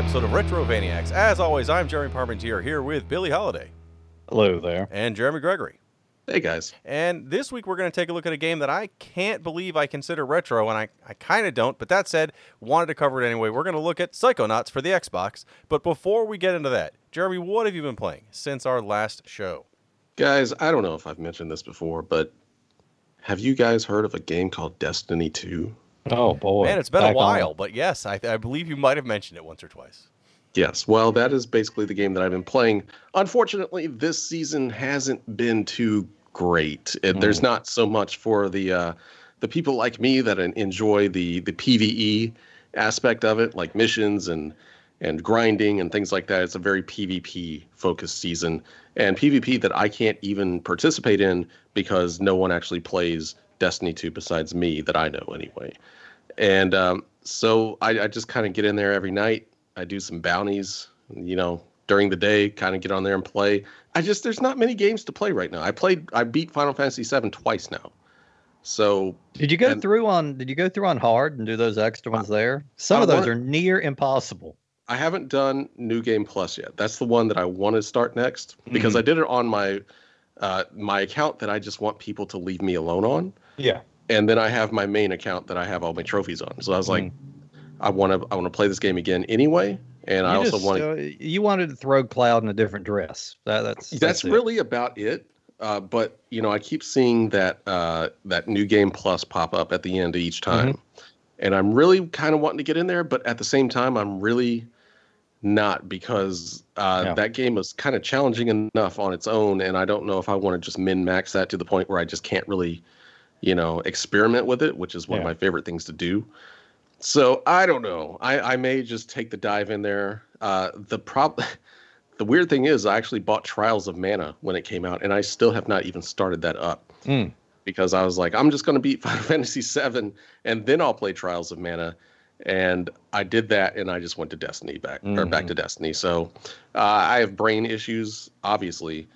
episode of Retro Vaniacs. As always, I'm Jeremy Parmentier here with Billy Holiday Hello there. and Jeremy Gregory. Hey guys. And this week we're going to take a look at a game that I can't believe I consider retro, and I, I kind of don't, but that said, wanted to cover it anyway. We're going to look at Psychonauts for the Xbox. But before we get into that, Jeremy, what have you been playing since our last show? Guys, I don't know if I've mentioned this before, but have you guys heard of a game called Destiny 2? Oh boy, Man, it's been Back a on while, but yes, I, I believe you might have mentioned it once or twice. Yes. Well, that is basically the game that I've been playing. Unfortunately, this season hasn't been too great. It, There's not so much for the uh, the people like me that enjoy the the PVE aspect of it, like missions and and grinding and things like that. It's a very PvP focused season, and PvP that I can't even participate in because no one actually plays Destiny 2 besides me that I know anyway. And um, so I, I just kind of get in there every night. I do some bounties, you know, during the day, kind of get on there and play. I just there's not many games to play right now. I played I beat Final Fantasy VII twice now. So Did you go and- through on? Did you go through on hard and do those extra ones there? Some I of those wanna- are near impossible. I haven't done New Game Plus yet. That's the one that I want to start next because I did it on my uh, my account that I just want people to leave me alone on, Yeah. and then I have my main account that I have all my trophies on. So I was like, I want to I want to play this game again anyway, and I also want uh, you wanted to throw Cloud in a different dress. That, that's that's, it. really about it. Uh, but you know, I keep seeing that uh, that new game plus pop up at the end of each time, Mm-hmm. and I'm really kind of wanting to get in there. But at the same time, I'm really not because uh, Yeah. that game is kind of challenging enough on its own, and I don't know if I want to just min max that to the point where I just can't really, you know, experiment with it, which is one of my favorite things to do. So I don't know. I, I may just take the dive in there. Uh, the prob the weird thing is I actually bought Trials of Mana when it came out, and I still have not even started that up Mm. because I was like, I'm just going to beat Final Fantasy VII, and then I'll play Trials of Mana. And I did that, and I just went to Destiny back or back to Destiny. So uh, I have brain issues, obviously,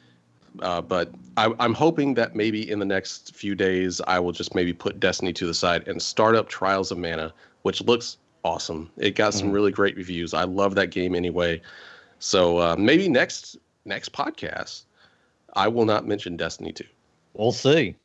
uh, but I, I'm hoping that maybe in the next few days I will just maybe put Destiny to the side and start up Trials of Mana, which looks awesome. It got some really great reviews. I love that game anyway. So uh, maybe next next podcast I will not mention Destiny 2. We'll see.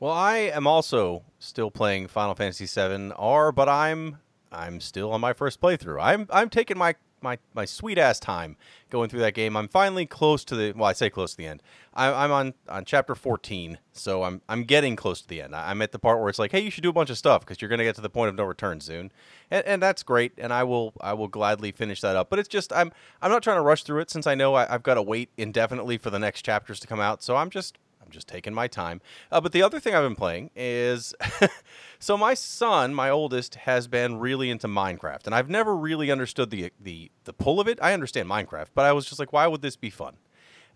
Well, I am also still playing Final Fantasy VII R, but I'm I'm still on my first playthrough. I'm I'm taking my my, my sweet ass time going through that game. I'm finally close to the well, I say close to the end. I, I'm on on chapter 14, so I'm I'm getting close to the end. I- I'm at the part where it's like, hey, you should do a bunch of stuff because you're gonna get to the point of no return soon, and, and that's great. And I will I will gladly finish that up. But it's just I'm I'm not trying to rush through it since I know I, I've got to wait indefinitely for the next chapters to come out. So I'm just just taking my time. Uh, but the other thing I've been playing is so my son, my oldest, has been really into Minecraft, and I've never really understood the the the pull of it. I understand Minecraft, but I was just like, why would this be fun?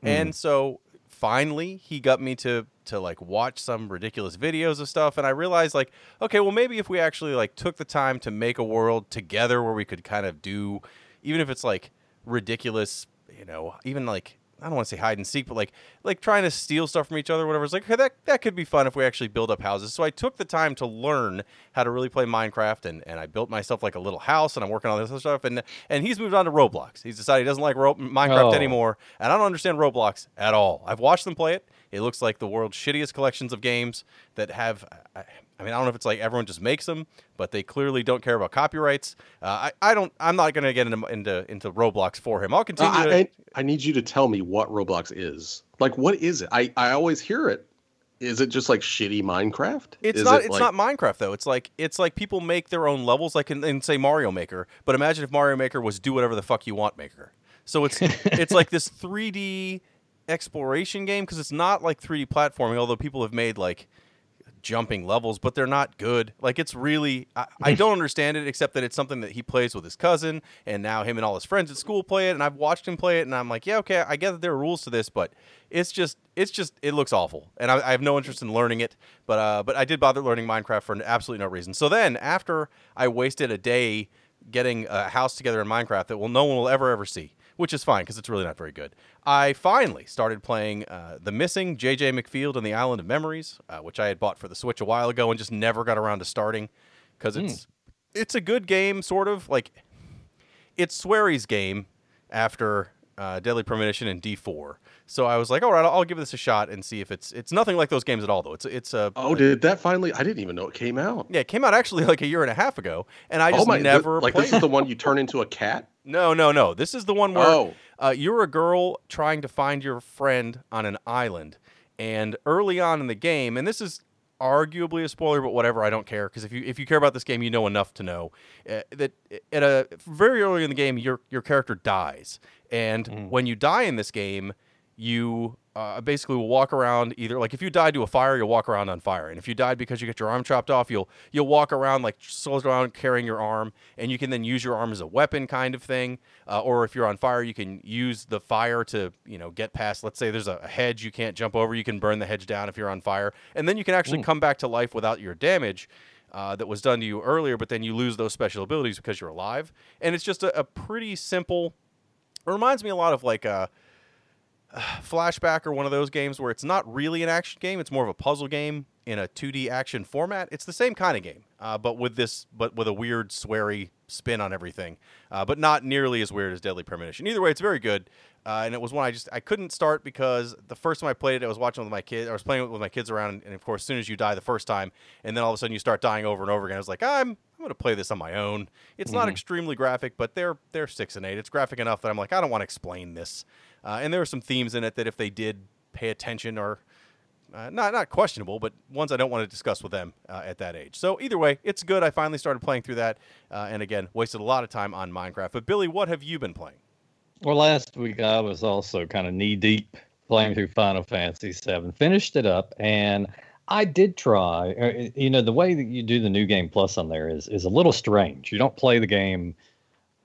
And so finally, he got me to to like watch some ridiculous videos of stuff, and I realized like, okay, well maybe if we actually like took the time to make a world together where we could kind of do, even if it's like ridiculous, you know, even like I don't want to say hide and seek, but like like trying to steal stuff from each other, whatever. It's like okay, that that could be fun if we actually build up houses. So I took the time to learn how to really play Minecraft, and, and I built myself like a little house, and I'm working on this other stuff. And and he's moved on to Roblox. He's decided he doesn't like Ro- Minecraft Oh. anymore, and I don't understand Roblox at all. I've watched them play it. It looks like the world's shittiest collections of games that have. I, I mean, I don't know if it's like everyone just makes them, but they clearly don't care about copyrights. Uh, I, I don't. I'm not going to get into, into into Roblox for him. I'll continue. I, to, I need you to tell me what Roblox is. Like, what is it? I, I always hear it. Is it just like shitty Minecraft? It's Is not. it It's like- not Minecraft though. It's like it's like people make their own levels, like in, in say Mario Maker. But imagine if Mario Maker was do whatever the fuck you want Maker. So it's it's like this 3D exploration game because it's not like 3D platforming. Although people have made like jumping levels, but they're not good. Like it's really I, I don't understand it except that it's something that he plays with his cousin, and now him and all his friends at school play it, and I've watched him play it, and I'm like, yeah, okay, I get that there are rules to this, but it's just it's just it looks awful, and I, I have no interest in learning it. But uh, but I did bother learning Minecraft for absolutely no reason. So then after I wasted a day getting a house together in Minecraft that will no one will ever ever see. Which is fine because it's really not very good. I finally started playing uh, The Missing, JJ Macfield and the Island of Memories, uh, which I had bought for the Switch a while ago and just never got around to starting because it's it's a good game, sort of like it's Swery's game after uh, Deadly Premonition and D4. So I was like, all right, I'll, I'll give this a shot and see if it's it's nothing like those games at all though. It's it's a Oh, did that finally? I didn't even know it came out. yeah, it came out actually like a year and a half ago, and I oh just my! never th- like this is the one you turn into a cat. No, no, no. This is the one where Oh, uh, you're a girl trying to find your friend on an island, and early on in the game, and this is arguably a spoiler, but whatever, I don't care because if you if you care about this game, you know enough to know uh, that at a very early in the game, your your character dies, and when you die in this game, you uh, basically will walk around either like if you died to a fire, you'll walk around on fire, and if you died because you get your arm chopped off, you'll you'll walk around like slows around carrying your arm, and you can then use your arm as a weapon kind of thing. Uh, or if you're on fire, you can use the fire to you know get past. Let's say there's a, a hedge you can't jump over, you can burn the hedge down if you're on fire, and then you can actually come back to life without your damage. Uh, that was done to you earlier, but then you lose those special abilities because you're alive, and it's just a, a pretty simple. It reminds me a lot of like uh, Flashback or one of those games where it's not really an action game; it's more of a puzzle game in a 2D action format. It's the same kind of game, uh, but with this, but with a weird, Swery spin on everything, uh, but not nearly as weird as Deadly Premonition. Either way, it's very good, uh, and it was one I just I couldn't start because the first time I played it, I was watching with my kids, I was playing with my kids around, and of course, as soon as you die the first time, and then all of a sudden you start dying over and over again, I was like, I'm I'm gonna play this on my own. It's not extremely graphic, but they're they're six and eight. It's graphic enough that I'm like, I don't want to explain this. Uh, and there are some themes in it that if they did pay attention or uh, not not questionable, but ones I don't want to discuss with them uh, at that age. So either way, it's good. I finally started playing through that, uh, and again, wasted a lot of time on Minecraft. But Billy, what have you been playing? Well, last week I was also kind of knee deep playing through Final Fantasy VII. Finished it up, and I did try. uh, You know, the way that you do the new game plus on there is is a little strange. You don't play the game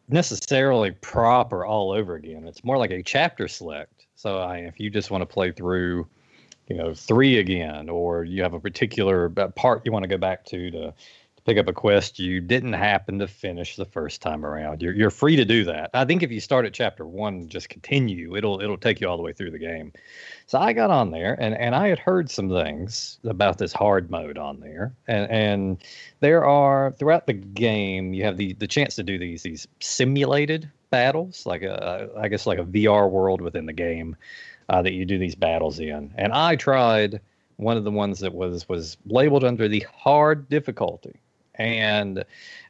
necessarily proper all over again. It's more like a chapter select. So I, if you just want to play through, you know, three again, or you have a particular part you want to go back to to pick up a quest you didn't happen to finish the first time around. You're you're free to do that. I think if you start at chapter one, just continue, it'll it'll take you all the way through the game. So I got on there and, and I had heard some things about this hard mode on there. And and there are throughout the game you have the, the chance to do these these simulated battles, like a I guess like a VR world within the game uh, that you do these battles in. And I tried one of the ones that was was labeled under the hard difficulty and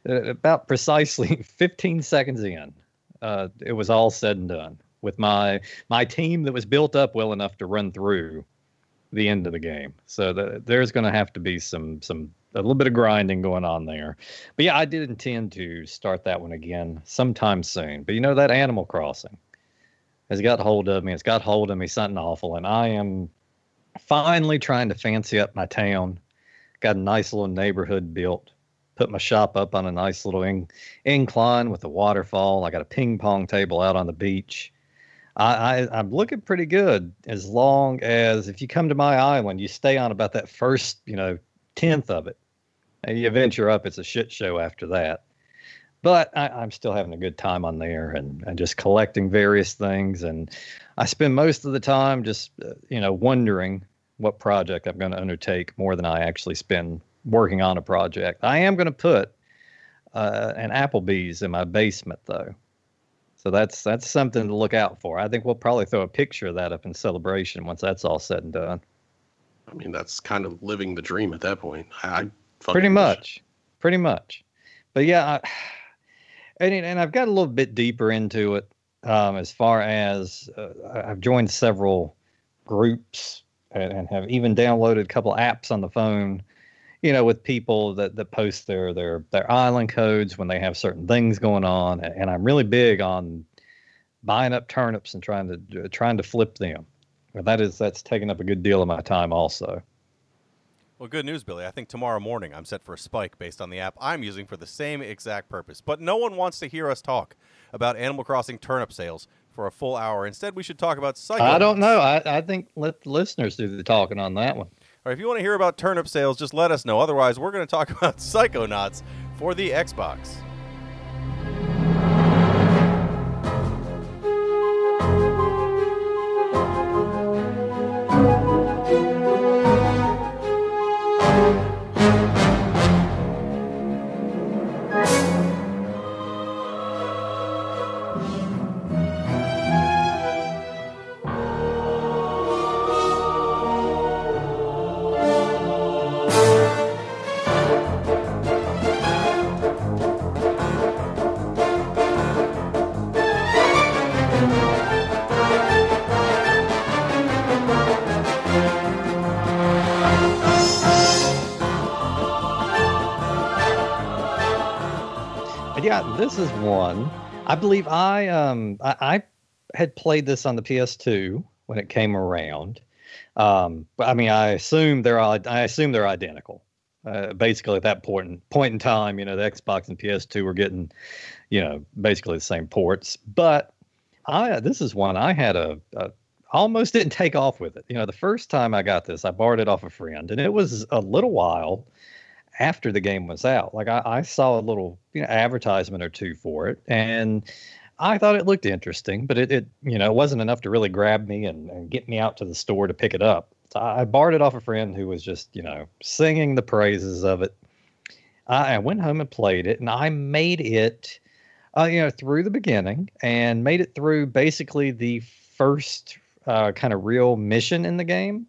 uh, about precisely 15 seconds in uh, it was all said and done with my my team that was built up well enough to run through the end of the game. So the, there's going to have to be some some a little bit of grinding going on there. But yeah i did intend to start that one again sometime soon. But you know that animal crossing has got hold of me. It's got hold of me something awful. And i am finally trying to fancy up my town. Got a nice little neighborhood built put my shop up on a nice little in, incline with a waterfall. I got a ping pong table out on the beach. I, I, I'm looking pretty good as long as if you come to my island, you stay on about that first, you know, tenth of it. And you venture up, it's a shit show after that. But I, I'm still having a good time on there and, and just collecting various things. And I spend most of the time just, uh, you know, wondering what project I'm going to undertake more than I actually spend working on a project. I am going to put uh, an Applebee's in my basement, though. So that's that's something to look out for. I think we'll probably throw a picture of that up in celebration once that's all said and done. I mean, that's kind of living the dream at that point. I, Pretty wish- much, pretty much. But yeah, I, and and I've got a little bit deeper into it um, as far as uh, I've joined several groups and, and have even downloaded a couple apps on the phone you know, with people that, that post their their their island codes when they have certain things going on, and, I'm really big on buying up turnips and trying to uh, trying to flip them. That is that's taking up a good deal of my time also. Well, good news, Billy. I think tomorrow morning I'm set for a spike based on the app I'm using for the same exact purpose. But no one wants to hear us talk about Animal Crossing turnip sales for a full hour. Instead, we should talk about Psycho. I don't know. I, I think let the listeners do the talking on that one. Or if you want to hear about turnip sales, just let us know. Otherwise, we're going to talk about Psychonauts for the Xbox. I believe I um I, I had played this on the PS2 when it came around. Um, but I mean, I assume they're I assume they're identical. Uh, basically, at that point in, point in time, you know, the Xbox and PS2 were getting, you know, basically the same ports. But I this is one I had a, a almost didn't take off with it. You know, the first time I got this, I borrowed it off a friend, and it was a little while after the game was out. Like I, I saw a little you know advertisement or two for it, and I thought it looked interesting, but it, it you know wasn't enough to really grab me and, and get me out to the store to pick it up. So I borrowed it off a friend who was just you know singing the praises of it. I, I went home and played it, and I made it. Uh, you know, through the beginning and made it through basically the first uh, kind of real mission in the game,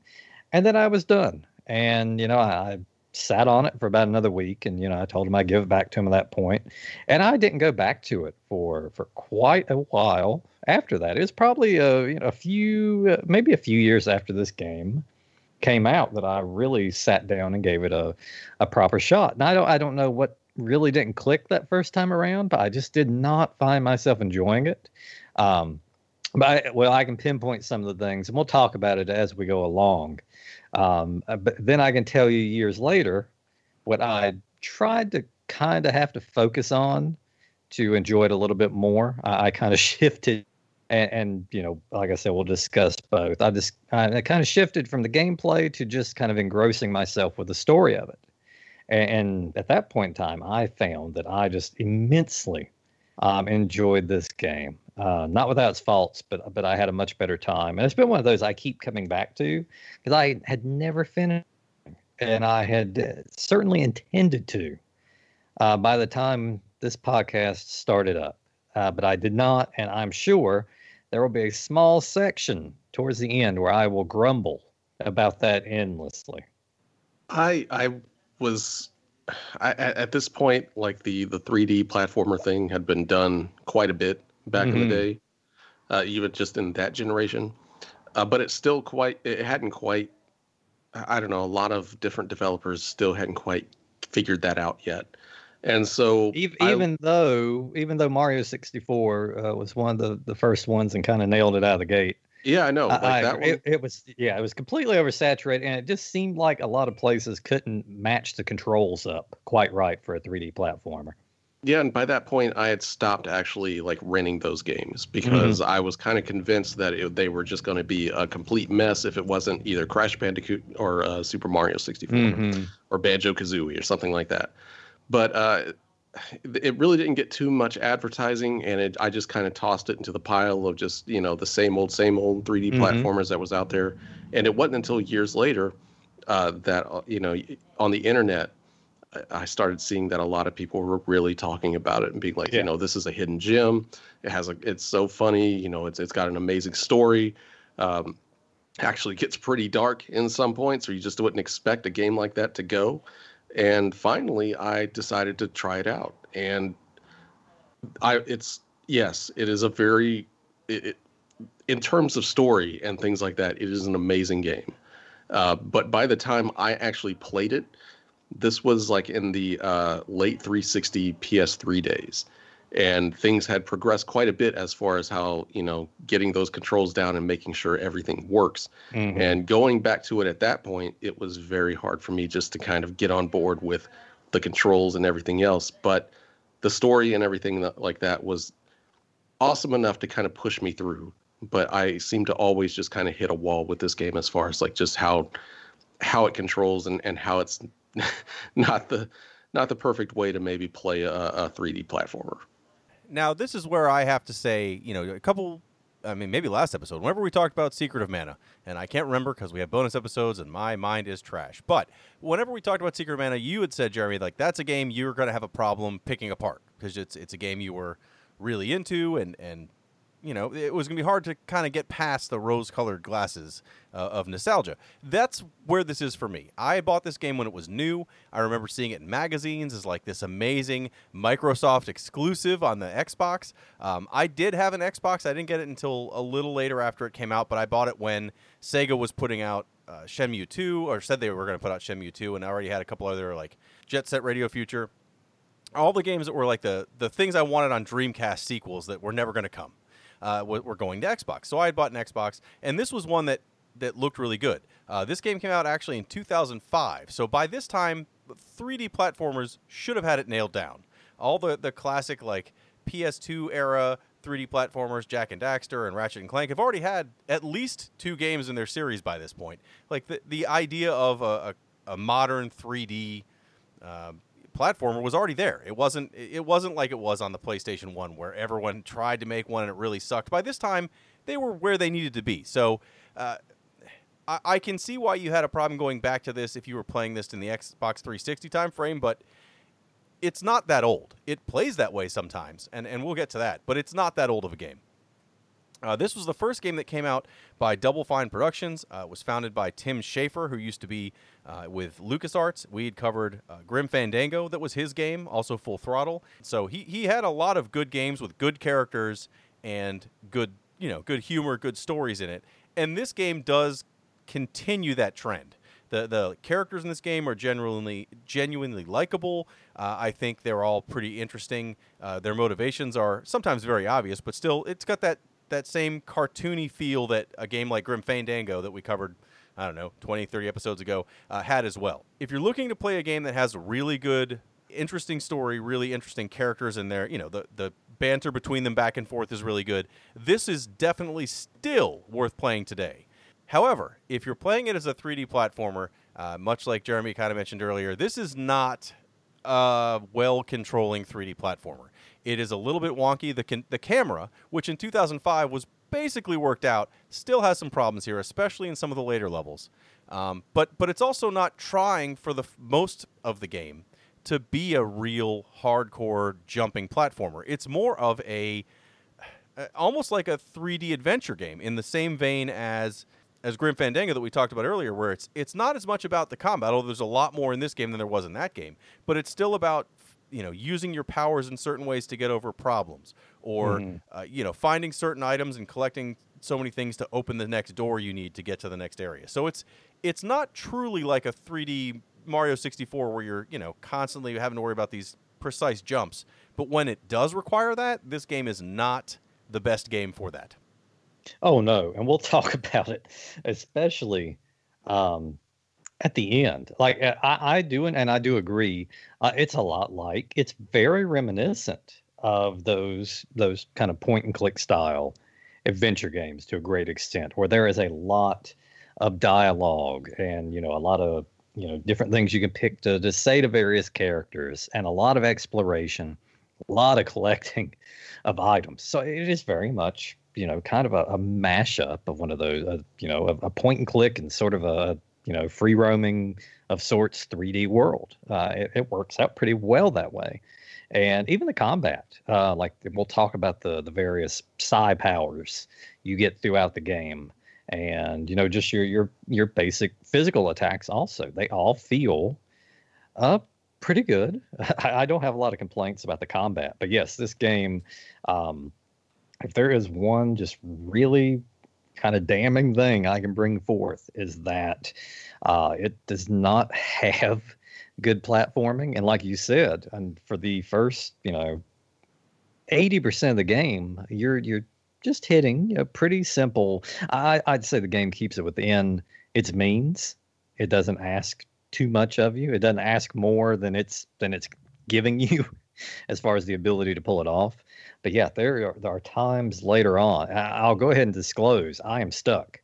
and then I was done. And you know, I sat on it for about another week and you know i told him i'd give it back to him at that point. And i didn't go back to it for for quite a while after that. It was probably a, you know, a few uh, maybe a few years after this game came out that i really sat down and gave it a, a proper shot. And i don't i don't know what really didn't click that first time around but i just did not find myself enjoying it. Um, but I, well i can pinpoint some of the things and we'll talk about it as we go along um, uh, but then I can tell you years later what I tried to kind of have to focus on to enjoy it a little bit more. I, I kind of shifted, and, and, you know, like I said, we'll discuss both. I just I, I kind of shifted from the gameplay to just kind of engrossing myself with the story of it. And, and at that point in time, I found that I just immensely um, enjoyed this game. Uh, not without its faults, but but I had a much better time, and it's been one of those I keep coming back to because I had never finished, and I had uh, certainly intended to uh, by the time this podcast started up, uh, but I did not, and I'm sure there will be a small section towards the end where I will grumble about that endlessly. I I was I, at this point, like the the 3D platformer thing had been done quite a bit back mm-hmm. in the mm-hmm. day, uh, even just in that generation. Uh, but it's still quite. It hadn't quite. I don't know. A lot of different developers still hadn't quite figured that out yet. And so, even, I, even though even though Mario 64 uh, was one of the, the first ones and kind of nailed it out of the gate, yeah, I know. Like I, that it, it, was yeah, it was completely oversaturated, and it just seemed like a lot of places couldn't match the controls up quite right for a 3D platformer. Yeah, and by that point, I had stopped actually like renting those games because mm-hmm. I was kind of convinced that it, they were just going to be a complete mess if it wasn't either Crash Bandicoot or uh, Super Mario 64 mm-hmm. or Banjo Kazooie or something like that. But uh, it really didn't get too much advertising, and it, I just kind of tossed it into the pile of just you know the same old, same old 3D mm-hmm. platformers that was out there. And it wasn't until years later uh, that uh, you know on the internet I started seeing that a lot of people were really talking about it and being like, yeah. you know, this is a hidden gem. It has a, it's so funny. You know, it's it's got an amazing story. Um, actually gets pretty dark in some points, or you just wouldn't expect a game like that to go. And finally, I decided to try it out, and I it's yes, it is a very it, it, in terms of story and things like that, it is an amazing game. Uh, but by the time I actually played it, this was like in the uh, late 360 PS3 days, and things had progressed quite a bit as far as how you know getting those controls down and making sure everything works. Mm-hmm. And going back to it at that point, it was very hard for me just to kind of get on board with the controls and everything else. But the story and everything that, like that was awesome enough to kind of push me through. But I seem to always just kind of hit a wall with this game as far as like just how how it controls and, and how it's not the not the perfect way to maybe play a, a 3D platformer. Now, this is where I have to say, you know, a couple I mean, maybe last episode, whenever we talked about Secret of Mana, and I can't remember because we have bonus episodes and my mind is trash. But whenever we talked about Secret of Mana, you had said, Jeremy, like that's a game you're going to have a problem picking apart because it's it's a game you were really into and and you know, it was going to be hard to kind of get past the rose colored glasses uh, of nostalgia. That's where this is for me. I bought this game when it was new. I remember seeing it in magazines as like this amazing Microsoft exclusive on the Xbox. Um, I did have an Xbox. I didn't get it until a little later after it came out, but I bought it when Sega was putting out uh, Shenmue 2, or said they were going to put out Shenmue 2, and I already had a couple other like Jet Set Radio Future all the games that were like the the things I wanted on Dreamcast sequels that were never going to come uh, were going to Xbox. So I had bought an Xbox, and this was one that that looked really good. Uh, this game came out actually in 2005. So by this time, 3D platformers should have had it nailed down. All the the classic like PS2 era 3D platformers, Jak and Daxter and Ratchet and Clank have already had at least two games in their series by this point. Like the the idea of a, a, a modern 3D uh, platformer was already there. It wasn't it wasn't like it was on the PlayStation 1 where everyone tried to make one and it really sucked. By this time, they were where they needed to be. So uh, I, I, can see why you had a problem going back to this if you were playing this in the Xbox 360 time frame, but it's not that old. It plays that way sometimes, and, and we'll get to that, but it's not that old of a game. Uh, this was the first game that came out by Double Fine Productions. Uh, it was founded by Tim Schafer, who used to be uh, with LucasArts. We had covered uh, Grim Fandango, that was his game, also Full Throttle. So he, he had a lot of good games with good characters and good you know good humor, good stories in it. And this game does continue that trend. The the characters in this game are genuinely genuinely likable. Uh, I think they're all pretty interesting. Uh, their motivations are sometimes very obvious, but still, it's got that that same cartoony feel that a game like Grim Fandango that we covered, I don't know, 20, 30 episodes ago, uh, had as well. If you're looking to play a game that has really good, interesting story, really interesting characters in there, you know, the, the banter between them back and forth is really good. This is definitely still worth playing today. However, if you're playing it as a 3D platformer, uh, much like Jeremy kind of mentioned earlier, this is not a well controlling 3D platformer. It is a little bit wonky. The, the camera, which in 2005 was basically worked out, still has some problems here, especially in some of the later levels. Um, but but it's also not trying for the f- most of the game to be a real hardcore jumping platformer. It's more of a uh, almost like a 3D adventure game in the same vein as as Grim Fandango that we talked about earlier, where it's it's not as much about the combat, although there's a lot more in this game than there was in that game, but it's still about you know using your powers in certain ways to get over problems or mm. uh, you know finding certain items and collecting so many things to open the next door you need to get to the next area so it's it's not truly like a 3d mario 64 where you're you know constantly having to worry about these precise jumps but when it does require that this game is not the best game for that oh no and we'll talk about it especially um, at the end. Like uh, I, I do, and I do agree. Uh, it's a lot like it's very reminiscent of those those kind of point and click style adventure games to a great extent, where there is a lot of dialogue and you know a lot of you know different things you can pick to, to say to various characters and a lot of exploration a lot of collecting of items so it is very much you know kind of a, a mashup of one of those uh, you know a, a point and click and sort of a you know free roaming of sorts 3D world. Uh, it, it, works out pretty well that way, and even the combat, uh, like we'll talk about the the various psi powers you get throughout the game, and you know just your your your basic physical attacks also they all feel uh pretty good. I, I don't have a lot of complaints about the combat, but yes, this game. Um, if there is one just really kind of damning thing I can bring forth is that uh, it does not have good platforming. And like you said, and for the first, you know, 80% of the game, you're you're just hitting you know, pretty simple. I, I'd say the game keeps it within its means. It doesn't ask too much of you. It doesn't ask more than it's than it's giving you as far as the ability to pull it off. But yeah, there are, there are times later on. I'll go ahead and disclose I am stuck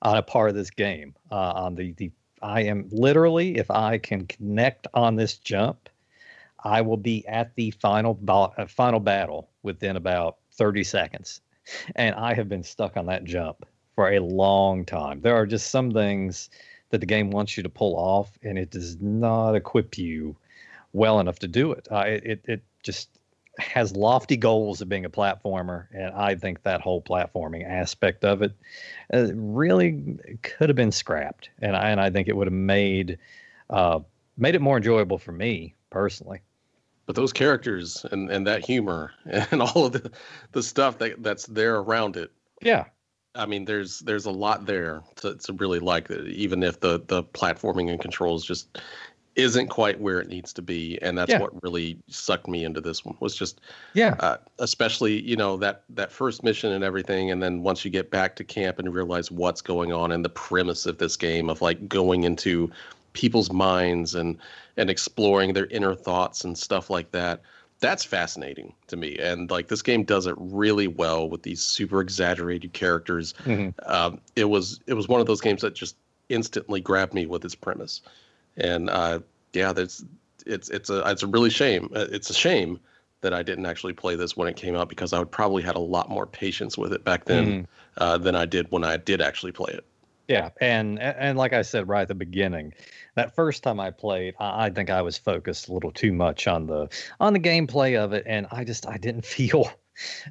on a part of this game. Uh, on the the I am literally, if I can connect on this jump, I will be at the final uh, final battle within about 30 seconds, and I have been stuck on that jump for a long time. There are just some things that the game wants you to pull off, and it does not equip you well enough to do it. Uh, it, it, it just has lofty goals of being a platformer, and I think that whole platforming aspect of it uh, really could have been scrapped, and I and I think it would have made uh, made it more enjoyable for me personally. But those characters and, and that humor and all of the the stuff that that's there around it, yeah. I mean, there's there's a lot there to, to really like even if the the platforming and controls just isn't quite where it needs to be, and that's Yeah. what really sucked me into this one. Was just Yeah. uh, especially you know that that first mission and everything and then once you get back to camp and realize what's going on and the premise of this game of like going into people's minds and and exploring their inner thoughts and stuff like that that's fascinating to me and like this game does it really well with these super exaggerated characters Mhm. um, it was it was one of those games that just instantly grabbed me with its premise and uh, yeah that's it's it's a it's a really shame uh, it's a shame that I didn't actually play this when it came out because I would probably had a lot more patience with it back then Mhm. uh, than I did when I did actually play it. Yeah, and and like I said right at the beginning, that first time I played, I, I think I was focused a little too much on the on the gameplay of it, and I just I didn't feel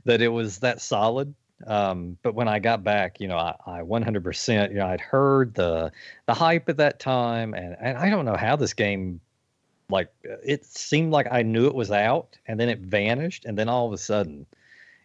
that it was that solid. Um, but when I got back, you know, I, I 100%, you know, I'd heard the the hype at that time, and and I don't know how this game, like, it seemed like I knew it was out, and then it vanished, and then all of a sudden,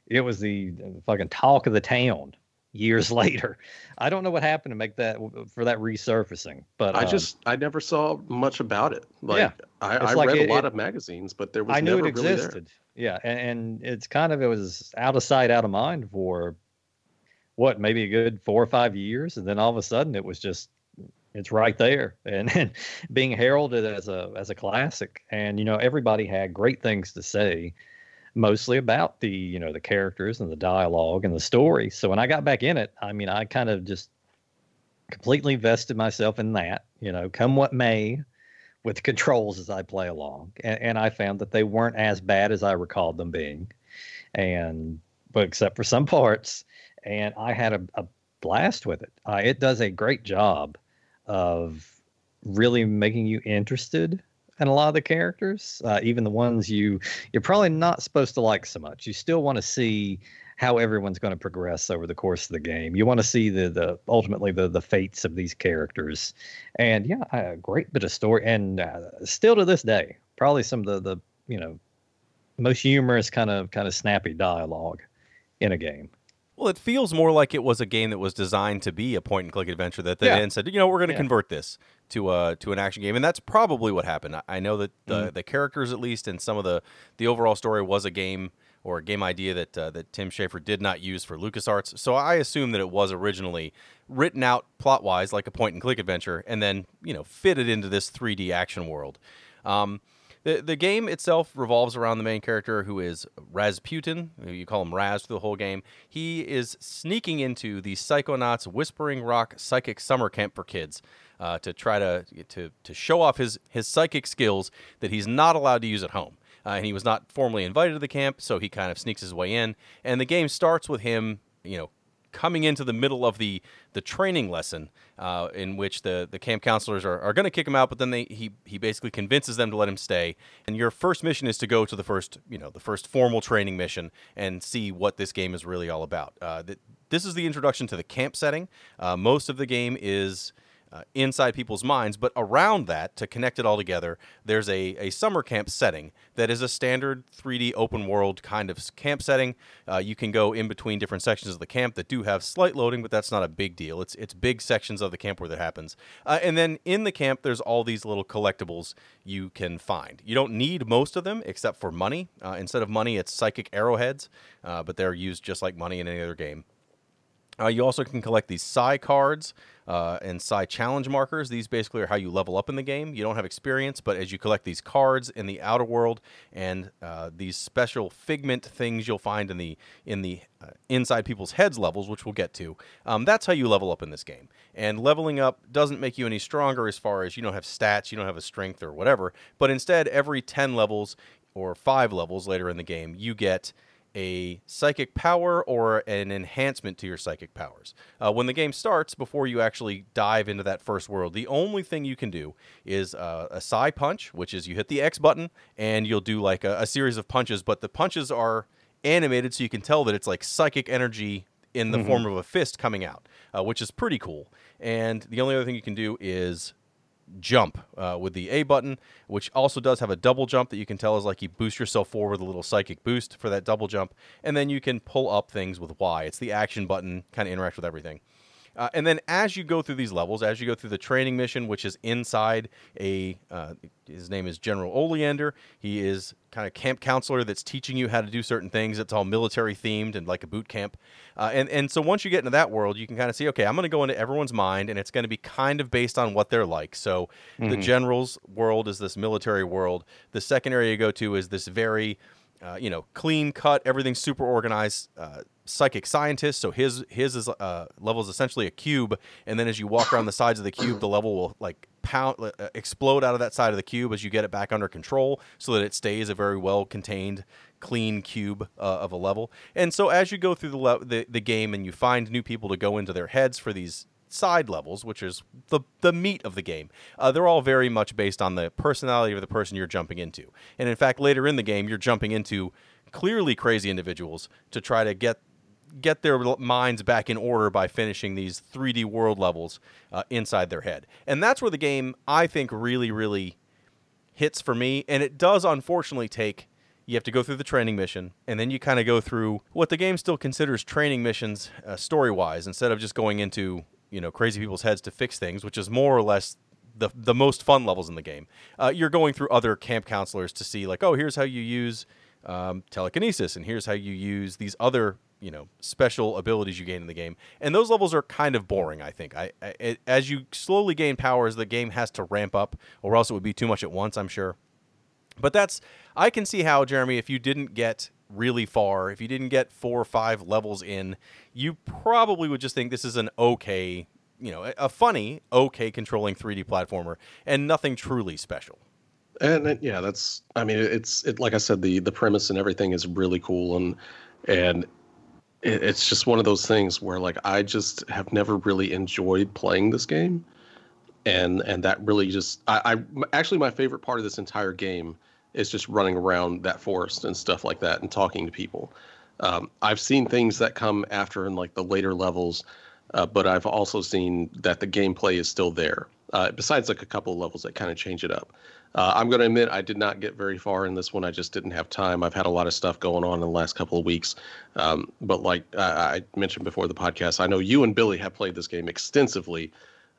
it was the fucking talk of the town years later. I don't know what happened to make that for that resurfacing, but I um, just I never saw much about it. Like Yeah. I, I like read it- a lot it- of magazines, but there was I knew never it really existed. Yeah, and, and it's kind of it was out of sight, out of mind for what maybe a good four or five years, and then all of a sudden it was just it's right there and, and being heralded as a as a classic. And you know everybody had great things to say, mostly about the you know the characters and the dialogue and the story. So when I got back in it, I mean I kind of just completely vested myself in that. You know, come what may with controls as I play along, and, and I found that they weren't as bad as I recalled them being, and but except for some parts, and I had a, a blast with it. Uh, it does a great job of really making you interested in a lot of the characters, uh, even the ones you you're probably not supposed to like so much. You still want to see how everyone's going to progress over the course of the game. You want to see the the ultimately the the fates of these characters, and yeah, a great bit of story, and uh, still to this day, probably some of the the you know most humorous kind of kind of snappy dialogue in a game. Well, it feels more like it was a game that was designed to be a point and click adventure that they Yeah. then said, you know, we're going to Yeah. convert this to a to an action game, and that's probably what happened. I- I know that the Mm-hmm. the characters, at least, and some of the the overall story was a game or a game idea that uh, that Tim Schafer did not use for LucasArts. So I assume that it was originally written out plot wise like a point and click adventure, and then you know fitted into this 3D action world. Um, the, the game itself revolves around the main character who is Rasputin. You call him Raz through the whole game. He is sneaking into the Psychonauts Whispering Rock Psychic Summer Camp for kids uh, to try to, to to show off his his psychic skills that he's not allowed to use at home. Uh, and he was not formally invited to the camp, so he kind of sneaks his way in. And the game starts with him, you know, coming into the middle of the the training lesson uh, in which the the camp counselors are, are going to kick him out but then they he he basically convinces them to let him stay. And your first mission is to go to the first you know the first formal training mission and see what this game is really all about. Uh, th- this is the introduction to the camp setting. Uh, most of the game is uh, inside people's minds, but around that, to connect it all together, there's a, a summer camp setting that is a standard 3D open world kind of camp setting. Uh, you can go in between different sections of the camp that do have slight loading, but that's not a big deal. It's it's big sections of the camp where that happens. Uh, and then in the camp, there's all these little collectibles you can find. You don't need most of them except for money. Uh, instead of money, it's psychic arrowheads, uh, but they're used just like money in any other game. Uh, you also can collect these Psi cards uh, and Psi challenge markers. These basically are how you level up in the game. You don't have experience, but as you collect these cards in the outer world and uh, these special figment things you'll find in the in the uh, inside people's heads levels, which we'll get to, um, that's how you level up in this game. And leveling up doesn't make you any stronger as far as you don't have stats, you don't have a strength or whatever. But instead, every ten levels or five levels later in the game, you get a psychic power or an enhancement to your psychic powers. Uh, when the game starts, before you actually dive into that first world, the only thing you can do is uh, a psi punch, which is you hit the X button and you'll do like a, a series of punches, but the punches are animated so you can tell that it's like psychic energy in the form of a fist coming out, uh, which is pretty cool. And the only other thing you can do is jump uh, with the A button, which also does have a double jump that you can tell is like you boost yourself forward with a little psychic boost for that double jump. And then you can pull up things with Y. It's the action button, kind of interact with everything. Uh, and then as you go through these levels, as you go through the training mission, which is inside a, uh, his name is General Oleander. He is kind of camp counselor that's teaching you how to do certain things. It's all military themed and like a boot camp. Uh, and and so once you get into that world, you can kind of see, okay, I'm going to go into everyone's mind, and it's going to be kind of based on what they're like. So mm-hmm. the general's world is this military world. The second area you go to is this very uh, you know, clean cut, everything's super organized. Uh, psychic scientist, so his his is uh, level is essentially a cube, and then as you walk around the sides of the cube, the level will like pound uh, explode out of that side of the cube as you get it back under control, so that it stays a very well contained, clean cube uh, of a level. And so as you go through the, le- the the game and you find new people to go into their heads for these side levels, which is the the meat of the game. Uh, they're all very much based on the personality of the person you're jumping into. And in fact, later in the game, you're jumping into clearly crazy individuals to try to get get their minds back in order by finishing these 3D world levels uh, inside their head. And that's where the game, I think, really, really hits for me. And it does, unfortunately, take. You have to go through the training mission, and then you kind of go through what the game still considers training missions uh, story wise, instead of just going into you know crazy people's heads to fix things, which is more or less the the most fun levels in the game. Uh, you're going through other camp counselors to see like, oh, here's how you use um, telekinesis, and here's how you use these other you know special abilities you gain in the game. And those levels are kind of boring. I think. I, I it, as you slowly gain powers, the game has to ramp up, or else it would be too much at once. I'm sure. But that's I can see how Jeremy, if you didn't get really far, if you didn't get four or five levels in, you probably would just think this is an okay, you know, a funny, okay controlling 3D platformer and nothing truly special. And, yeah, that's I mean it's it like I said the the premise and everything is really cool and and it, it's just one of those things where like I just have never really enjoyed playing this game. And and that really just I, I actually my favorite part of this entire game is just running around that forest and stuff like that and talking to people. Um, I've seen things that come after in like the later levels, uh, but I've also seen that the gameplay is still there. Uh, besides like a couple of levels that kind of change it up. Uh, I'm going to admit I did not get very far in this one. I just didn't have time. I've had a lot of stuff going on in the last couple of weeks. Um, but like I mentioned before the podcast, I know you and Billy have played this game extensively.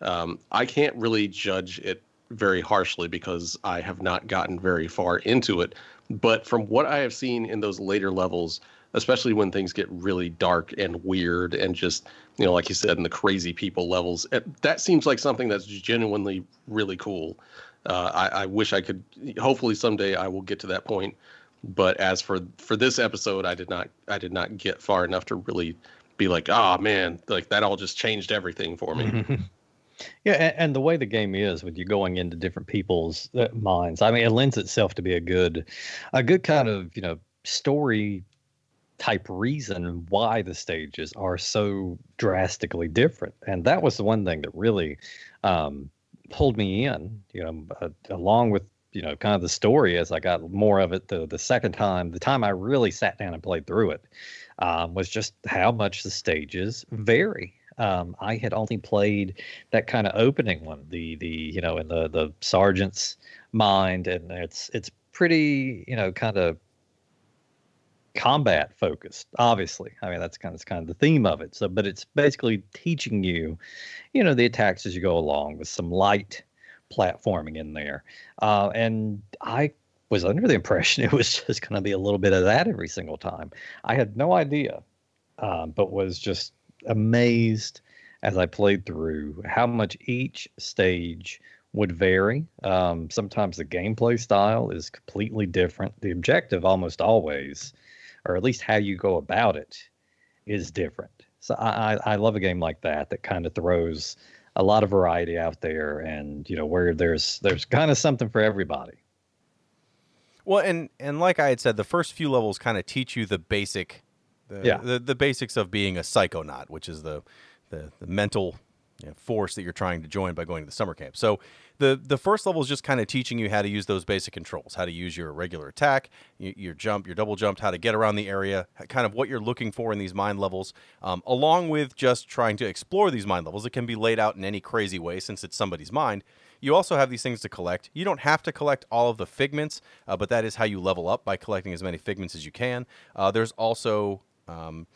Um, I can't really judge it very harshly because I have not gotten very far into it. But from what I have seen in those later levels, especially when things get really dark and weird and just, you know, like you said, in the crazy people levels, it, that seems like something that's genuinely really cool. Uh, I, I wish I could. Hopefully, someday I will get to that point. But as for for this episode, I did not I did not get far enough to really be like, oh man, like that all just changed everything for me. Yeah, and, and, the way the game is with you going into different people's uh, minds, I mean, it lends itself to be a good, a good kind of you know story type reason why the stages are so drastically different, and that was the one thing that really um, pulled me in. You know, uh, along with you know kind of the story as I got more of it the the second time, the time I really sat down and played through it. Um, was just how much the stages vary um, I had only played that kind of opening one, the the you know in the the sergeant's mind, and it's it's pretty you know kind of combat focused obviously. I mean that's kind of kind of the theme of it. So but it's basically teaching you you know the attacks as you go along with some light platforming in there. Uh, and i was under the impression it was just going to be a little bit of that every single time. I had no idea um, but was just amazed as I played through how much each stage would vary. Um, sometimes the gameplay style is completely different. The objective almost always, or at least how you go about it, is different. So I, I, I love a game like that that kind of throws a lot of variety out there, and you know where there's there's kind of something for everybody. Well, and and like I had said, the first few levels kind of teach you the basic the, yeah. the, the basics of being a psychonaut, which is the the, the mental you know, force that you're trying to join by going to the summer camp. So the the first level is just kind of teaching you how to use those basic controls, how to use your regular attack, your, your jump, your double jump, how to get around the area, kind of what you're looking for in these mind levels, um, along with just trying to explore these mind levels. It can be laid out in any crazy way since it's somebody's mind. You also have these things to collect. You don't have to collect all of the figments, uh, but that is how you level up by collecting as many figments as you can. Uh, there's also um,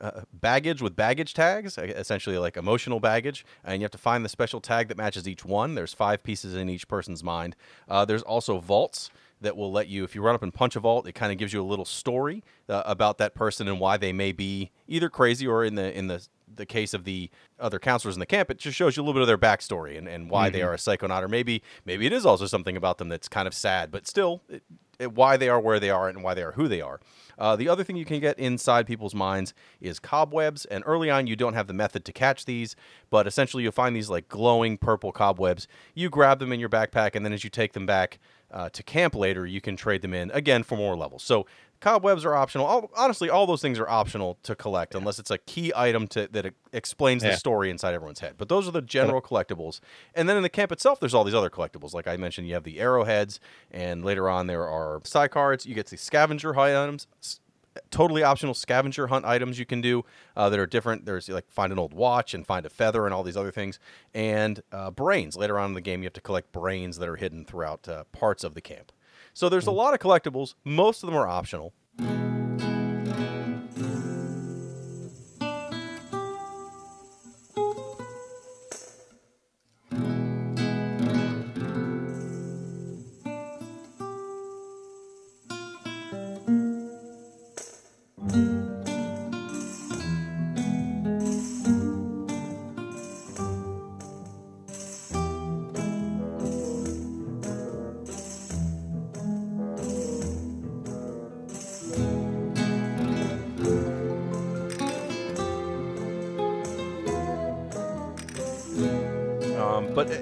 uh, baggage with baggage tags, essentially like emotional baggage, and you have to find the special tag that matches each one. There's five pieces in each person's mind. Uh, there's also vaults that will let you, if you run up and punch a vault, it kind of gives you a little story uh, about that person and why they may be either crazy or in the in the the case of the other counselors in the camp, it just shows you a little bit of their backstory and, and why mm-hmm. they are a psychonaut, or maybe maybe it is also something about them that's kind of sad, but still it, it, why they are where they are and why they are who they are. Uh, the other thing you can get inside people's minds is cobwebs, and early on you don't have the method to catch these, but essentially you'll find these like glowing purple cobwebs. You grab them in your backpack, and then as you take them back uh, to camp later, you can trade them in again for more levels. So cobwebs are optional. All, honestly, all those things are optional to collect yeah. unless it's a key item to, that explains yeah. the story inside everyone's head. But those are the general collectibles. And then in the camp itself, there's all these other collectibles. Like I mentioned, you have the arrowheads, and later on there are PSI cards. You get the scavenger high items. Totally optional scavenger hunt items you can do uh, that are different. There's like find an old watch and find a feather and all these other things, and uh, brains. Later on in the game, you have to collect brains that are hidden throughout uh, parts of the camp. So there's a lot of collectibles. Most of them are optional.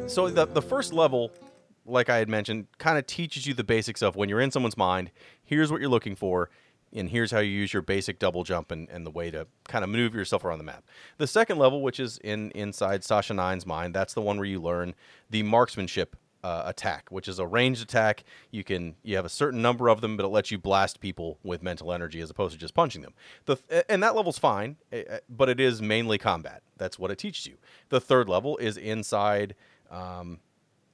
So the the first level, like I had mentioned, kind of teaches you the basics of when you're in someone's mind. Here's what you're looking for, and here's how you use your basic double jump and, and the way to kind of maneuver yourself around the map. The second level, which is in inside Sasha Nein's mind, that's the one where you learn the marksmanship uh, attack, which is a ranged attack. You can you have a certain number of them, but it lets you blast people with mental energy as opposed to just punching them. The and that level's fine, but it is mainly combat. That's what it teaches you. The third level is inside um,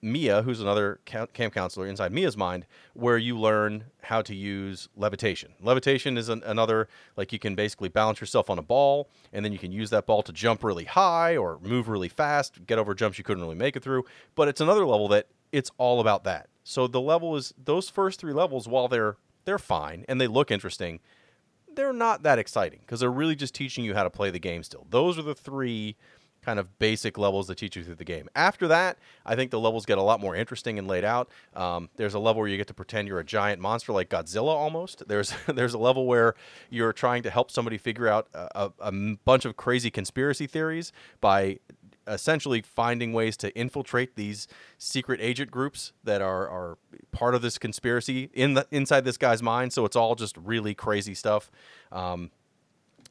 Milla, who's another camp counselor inside Milla's mind, where you learn how to use levitation. Levitation is an, another, like you can basically balance yourself on a ball, and then you can use that ball to jump really high or move really fast, get over jumps you couldn't really make it through. But it's another level that it's all about that. So the level is those first three levels, while they're they're fine and they look interesting, they're not that exciting because they're really just teaching you how to play the game still. Those are the three kind of basic levels that teach you through the game. After that, I think the levels get a lot more interesting and laid out. Um, there's a level where you get to pretend you're a giant monster like Godzilla almost. There's there's a level where you're trying to help somebody figure out a, a bunch of crazy conspiracy theories by essentially finding ways to infiltrate these secret agent groups that are, are part of this conspiracy in the inside this guy's mind. So it's all just really crazy stuff. Um,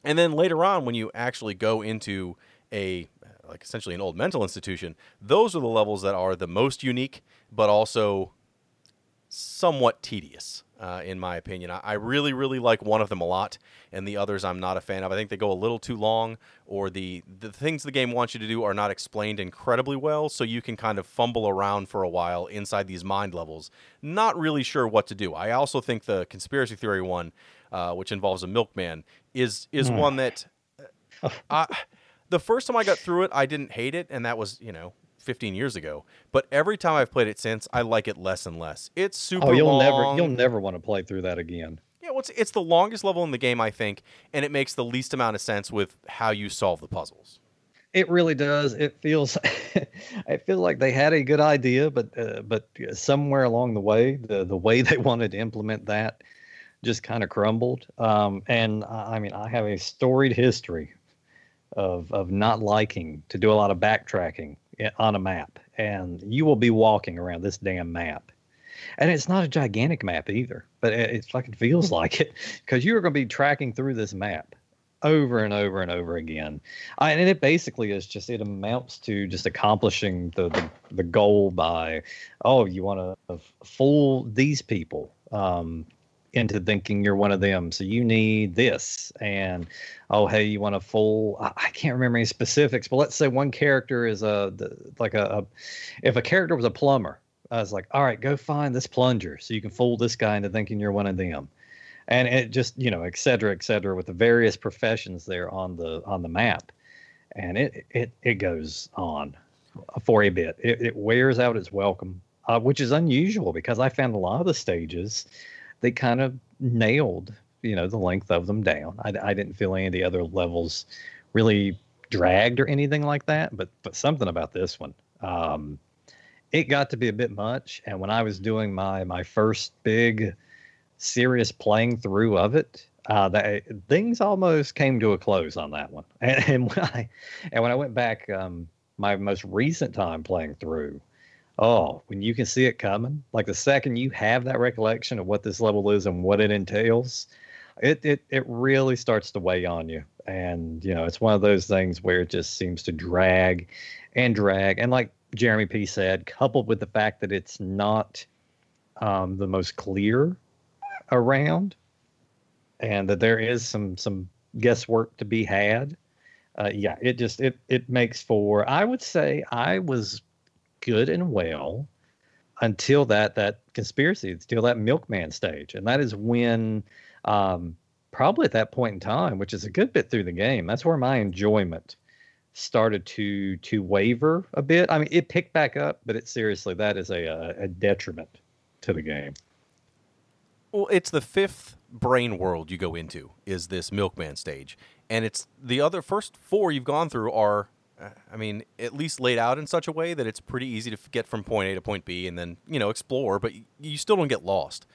and then later on, when you actually go into a like essentially an old mental institution, those are the levels that are the most unique, but also somewhat tedious, uh, in my opinion. I, I, really, really like one of them a lot, and the others I'm not a fan of. I think they go a little too long, or the the things the game wants you to do are not explained incredibly well, so you can kind of fumble around for a while inside these mind levels, not really sure what to do. I also think the conspiracy theory one, uh, which involves a milkman, is is mm. one that. Uh, I, the first time I got through it, I didn't hate it, and that was you know 15 years ago. But every time I've played it since, I like it less and less. It's super. Oh, you'll long. never you'll never want to play through that again. Yeah, well, it's, it's the longest level in the game, I think, and it makes the least amount of sense with how you solve the puzzles. It really does. It feels, I feel like they had a good idea, but uh, but somewhere along the way, the the way they wanted to implement that just kind of crumbled. Um, and I mean, I have a storied history of of not liking to do a lot of backtracking on a map, and you will be walking around this damn map. And it's not a gigantic map either, but it, it feels like it because you are going to be tracking through this map over and over and over again. I, and it basically is just it amounts to just accomplishing the the, the goal by oh you want to fool these people um, into thinking you're one of them. So you need this, and oh hey, you want a full? I, I can't remember any specifics, but let's say one character is a the, like a, a if a character was a plumber, I was like, all right, go find this plunger so you can fool this guy into thinking you're one of them. and it just you know et cetera et cetera with the various professions there on the on the map and it it it goes on for a bit it, it wears out its welcome uh, which is unusual because i found a lot of the stages they kind of nailed you know the length of them down i, I didn't feel any of the other levels really dragged or anything like that but but something about this one um it got to be a bit much and when i was doing my my first big serious playing through of it, uh, that things almost came to a close on that one. And, and when I and when I went back, um, my most recent time playing through, oh, when you can see it coming, like the second you have that recollection of what this level is and what it entails, it it it really starts to weigh on you. And you know, it's one of those things where it just seems to drag and drag. And like Jeremy P said, coupled with the fact that it's not um, the most clear around, and that there is some some guesswork to be had. Uh, yeah, it just it it makes for I would say I was good and well until that that conspiracy, until that milkman stage, and that is when um, probably at that point in time, which is a good bit through the game, that's where my enjoyment started to to waver a bit. I mean, it picked back up, but it seriously that is a a detriment to the game. Well, it's the fifth brain world you go into is this milkman stage, and it's the other first four you've gone through are, I mean, at least laid out in such a way that it's pretty easy to get from point A to point B and then you know explore, but you still don't get lost.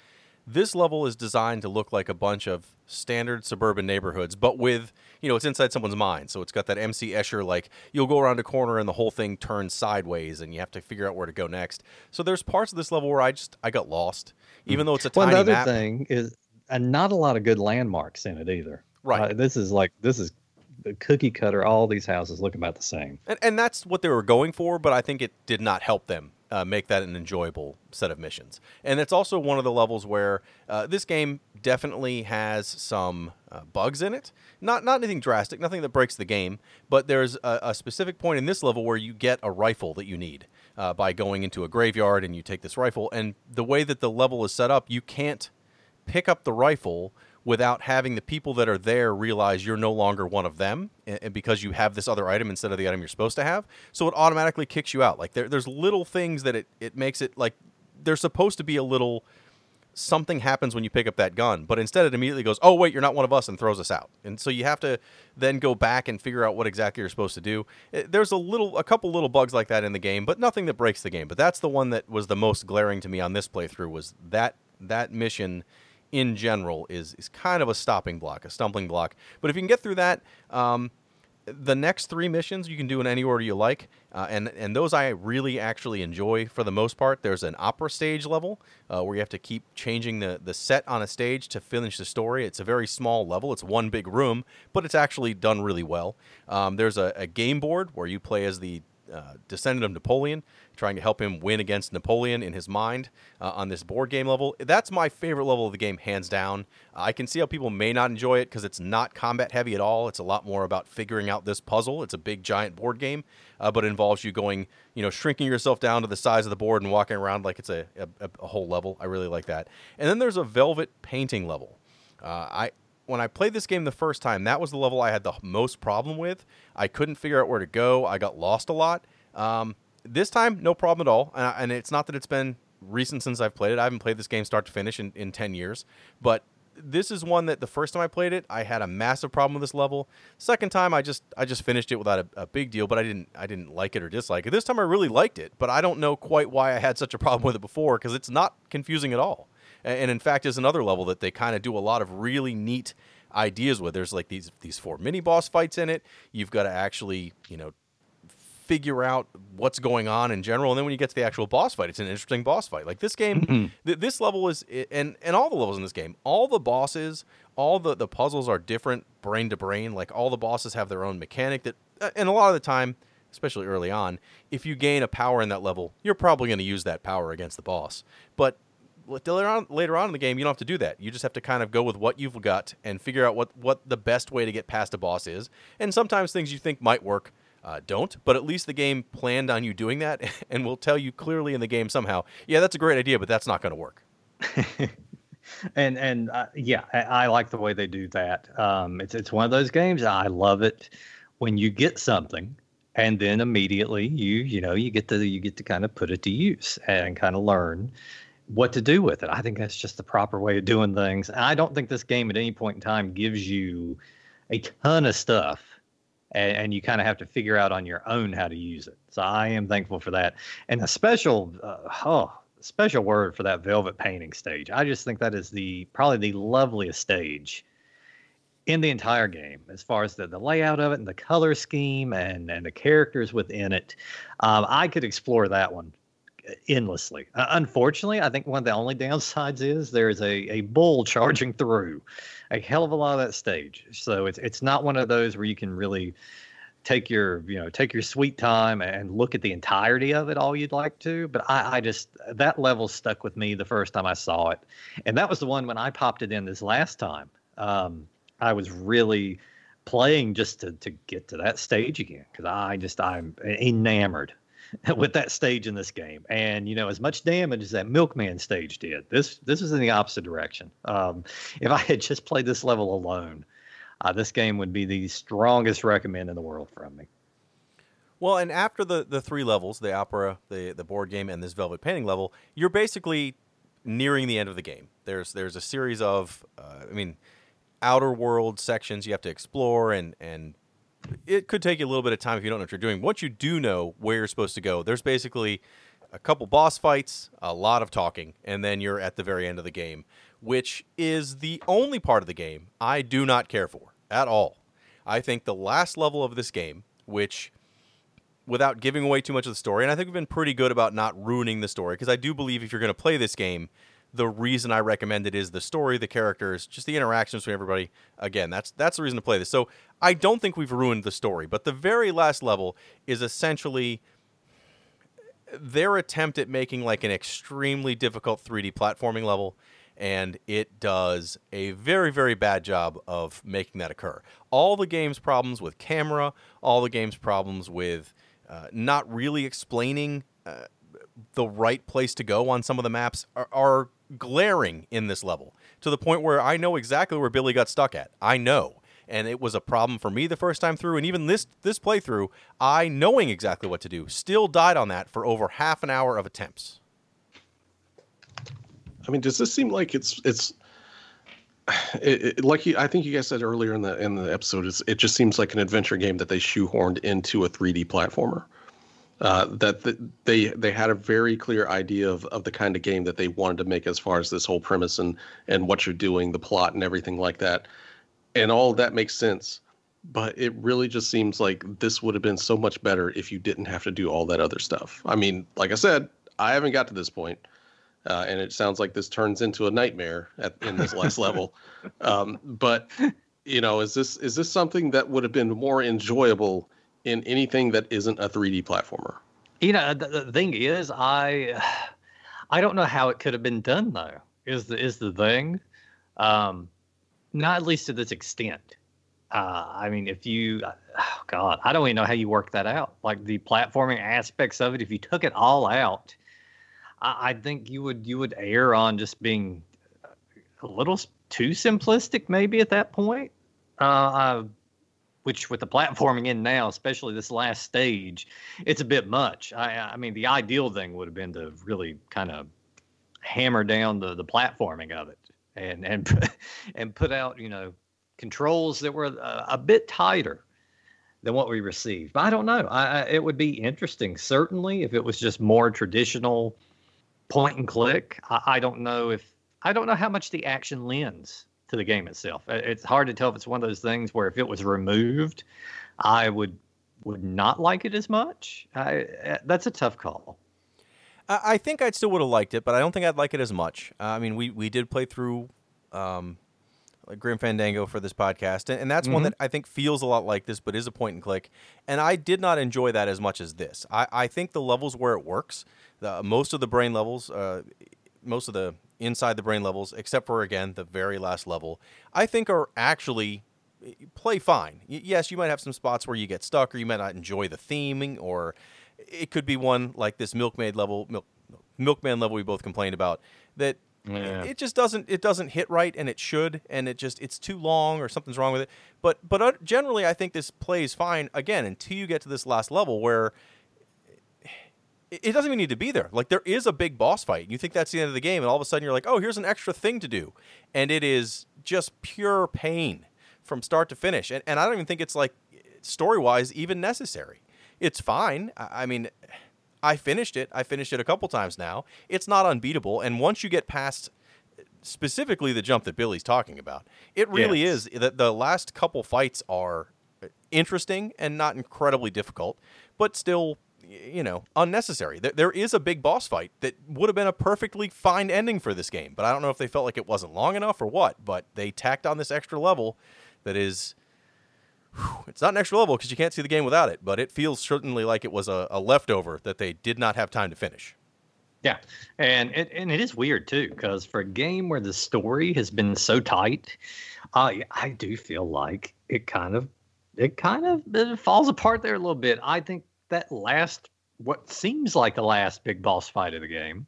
This level is designed to look like a bunch of standard suburban neighborhoods, but with, you know, it's inside someone's mind. So it's got that MC Escher, like, you'll go around a corner and the whole thing turns sideways and you have to figure out where to go next. So there's parts of this level where I just, I got lost, even though it's a well, tiny another map. thing is, and not a lot of good landmarks in it either. Right. Uh, this is like, this is the cookie cutter. All these houses look about the same. And, and that's what they were going for, but I think it did not help them uh, make that an enjoyable set of missions. And it's also one of the levels where uh, this game definitely has some uh, bugs in it. Not not anything drastic, nothing that breaks the game, but there's a, a specific point in this level where you get a rifle that you need uh, by going into a graveyard and you take this rifle. And the way that the level is set up, you can't pick up the rifle without having the people that are there realize you're no longer one of them and because you have this other item instead of the item you're supposed to have. So it automatically kicks you out. Like there, there's little things that it, it makes it like there's supposed to be a little something happens when you pick up that gun, but instead it immediately goes, "Oh wait, you're not one of us," and throws us out. And so you have to then go back and figure out what exactly you're supposed to do. It, there's a little, a couple little bugs like that in the game, but nothing that breaks the game. But that's the one that was the most glaring to me on this playthrough was that that mission in general is is kind of a stopping block, a stumbling block. But if you can get through that, um, the next three missions you can do in any order you like, uh, and and those I really actually enjoy for the most part. There's an opera stage level uh, where you have to keep changing the the set on a stage to finish the story. It's a very small level. It's one big room, but it's actually done really well. Um, there's a, a game board where you play as the uh, descendant of Napoleon, trying to help him win against Napoleon in his mind uh, on this board game level. That's my favorite level of the game, hands down. Uh, I can see how people may not enjoy it because it's not combat heavy at all. It's a lot more about figuring out this puzzle. It's a big, giant board game, uh, but it involves you going, you know, shrinking yourself down to the size of the board and walking around like it's a, a, a whole level. I really like that. And then there's a velvet painting level. Uh, I when I played this game the first time, that was the level I had the most problem with. I couldn't figure out where to go. I got lost a lot. Um, this time, no problem at all. And, and, it's not that it's been recent since I've played it. I haven't played this game start to finish in, in 10 years. But this is one that the first time I played it, I had a massive problem with this level. Second time, I just I just finished it without a, a big deal, but I didn't I didn't like it or dislike it. This time, I really liked it, but I don't know quite why I had such a problem with it before because it's not confusing at all. And, in fact, is another level that they kind of do a lot of really neat ideas with. There's like these these four mini boss fights in it. You've got to actually you know figure out what's going on in general, and then when you get to the actual boss fight, it's an interesting boss fight. Like this game, Mm-hmm. th- this level is and and all the levels in this game, all the bosses, all the the puzzles are different brain to brain. Like all the bosses have their own mechanic that, uh, and a lot of the time. Especially early on, if you gain a power in that level, you're probably going to use that power against the boss. But later on later on in the game you don't have to do that you just have to kind of go with what you've got and figure out what what the best way to get past a boss is and sometimes things you think might work uh, don't but at least the game planned on you doing that and will tell you clearly in the game somehow yeah that's a great idea but that's not going to work and and uh, yeah, I, I, like the way they do that. Um, it's it's one of those games. I love it when you get something, and then immediately you you know you get to you get to kind of put it to use and kind of learn what to do with it. I think that's just the proper way of doing things. And I don't think this game at any point in time gives you a ton of stuff and, and you kind of have to figure out on your own how to use it. So I am thankful for that. And a special, uh, oh, special word for that velvet painting stage. I just think that is the probably the loveliest stage in the entire game as far as the, the layout of it and the color scheme and, and the characters within it. Um, I could explore that one endlessly. Uh, unfortunately, I think one of the only downsides is there is a, a bull charging through a hell of a lot of that stage. So it's it's not one of those where you can really take your you know take your sweet time and look at the entirety of it all you'd like to but I, I just that level stuck with me the first time i saw it and that was the one when i popped it in this last time um, i was really playing just to, to get to that stage again because i just i'm enamored with that stage in this game. And you know, as much damage as that Milkman stage did, this this is in the opposite direction. Um, if I had just played this level alone, uh, this game would be the strongest recommend in the world from me. Well, and after the the three levels, the opera, the the board game, and this velvet painting level, you're basically nearing the end of the game. There's there's a series of, uh, I mean, outer world sections you have to explore and and it could take you a little bit of time if you don't know what you're doing. Once you do know where you're supposed to go, there's basically a couple boss fights, a lot of talking, and then you're at the very end of the game, which is the only part of the game I do not care for at all. I think the last level of this game, which without giving away too much of the story, and I think we've been pretty good about not ruining the story because I do believe if you're going to play this game, the reason I recommend it is the story, the characters, just the interactions between everybody. Again, that's that's the reason to play this. So I don't think we've ruined the story, but the very last level is essentially their attempt at making like an extremely difficult 3D platforming level and it does a very very bad job of making that occur. All the game's problems with camera, all the game's problems with uh, not really explaining uh, the right place to go on some of the maps are, are glaring in this level to the point where I know exactly where Billy got stuck at. I know. And it was a problem for me the first time through, and even this this playthrough, I knowing exactly what to do, still died on that for over half an hour of attempts. I mean, does this seem like it's it's it, it, like you, I think you guys said earlier in the in the episode, it just seems like an adventure game that they shoehorned into a 3D platformer uh, that the, they they had a very clear idea of, of the kind of game that they wanted to make as far as this whole premise and and what you're doing, the plot and everything like that, and all of that makes sense. But it really just seems like this would have been so much better if you didn't have to do all that other stuff. I mean, like I said, I haven't got to this point, uh, and it sounds like this turns into a nightmare at, in this last level. Um, but you know, is this is this something that would have been more enjoyable? In anything that isn't a 3D platformer. You know, the, the thing is, I I don't know how it could have been done though. Is the is the thing, um, not at least to this extent. Uh, I mean, if you, oh God, I don't even know how you work that out. Like the platforming aspects of it, if you took it all out, I, I think you would you would err on just being a little too simplistic, maybe at that point. Uh, which with the platforming in now, especially this last stage, it's a bit much. I, I mean, the ideal thing would have been to really kind of hammer down the, the platforming of it and and and put out you know controls that were a, a bit tighter than what we received. But I don't know. I, I, it would be interesting, certainly, if it was just more traditional point and click. I, I don't know if I don't know how much the action lends to the game itself. It's hard to tell if it's one of those things where if it was removed, I would would not like it as much. I, uh, that's a tough call. I think I still would have liked it, but I don't think I'd like it as much. Uh, I mean, we, we did play through um, like Grim Fandango for this podcast, and, and that's mm-hmm. one that I think feels a lot like this, but is a point and click. And I did not enjoy that as much as this. I, I think the levels where it works, the, most of the brain levels, uh, most of the inside the brain levels, except for again the very last level, I think are actually play fine. Y- yes, you might have some spots where you get stuck, or you might not enjoy the theming, or it could be one like this Milkmaid level, Milk, Milkman level we both complained about that Yeah. It just doesn't it doesn't hit right, and it should, and it just it's too long or something's wrong with it. But but uh, generally, I think this plays fine again until you get to this last level where it doesn't even need to be there. Like there is a big boss fight. You think that's the end of the game, and all of a sudden you're like, oh, here's an extra thing to do, and it is just pure pain from start to finish. And and I don't even think it's like story wise even necessary. It's fine. I, I mean, I finished it. I finished it a couple times now. It's not unbeatable, and once you get past specifically the jump that Billy's talking about, it really Yes. is that the last couple fights are interesting and not incredibly difficult, but still, you know, unnecessary. There, there is a big boss fight that would have been a perfectly fine ending for this game, but I don't know if they felt like it wasn't long enough or what. But they tacked on this extra level that is. whew, It's not an extra level because you can't see the game without it, but it feels certainly like it was a, a leftover that they did not have time to finish. Yeah, and it and it is weird too because for a game where the story has been so tight, I I do feel like it kind of it kind of it falls apart there a little bit. I think that last what seems like the last big boss fight of the game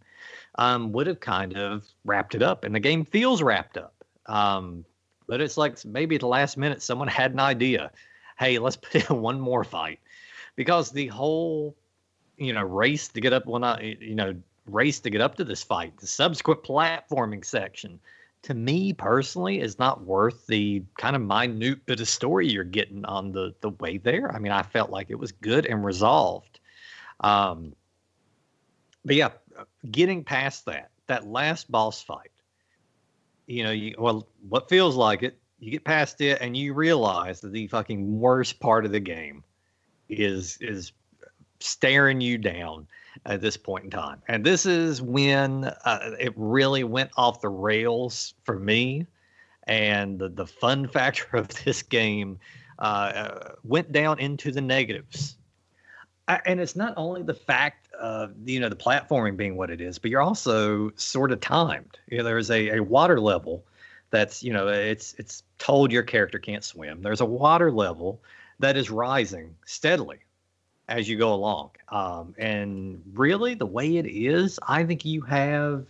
um, would have kind of wrapped it up, and the game feels wrapped up. Um, but it's like maybe at the last minute someone had an idea. Hey, let's put in one more fight because the whole you know race to get up when I you know race to get up to this fight the subsequent platforming section to me personally is not worth the kind of minute bit of story you're getting on the the way there. I mean i felt like it was good and resolved. Um but yeah getting past that that last boss fight you know you well what feels like it you get past it and you realize that the fucking worst part of the game is is staring you down at this point in time. And this is when uh, it really went off the rails for me. And the, the fun factor of this game uh, uh, went down into the negatives. I, and it's not only the fact of you know the platforming being what it is, but you're also sort of timed. You know, there's a, a water level that's you know it's it's told your character can't swim. There's a water level that is rising steadily as you go along. Um, and really, the way it is, I think you have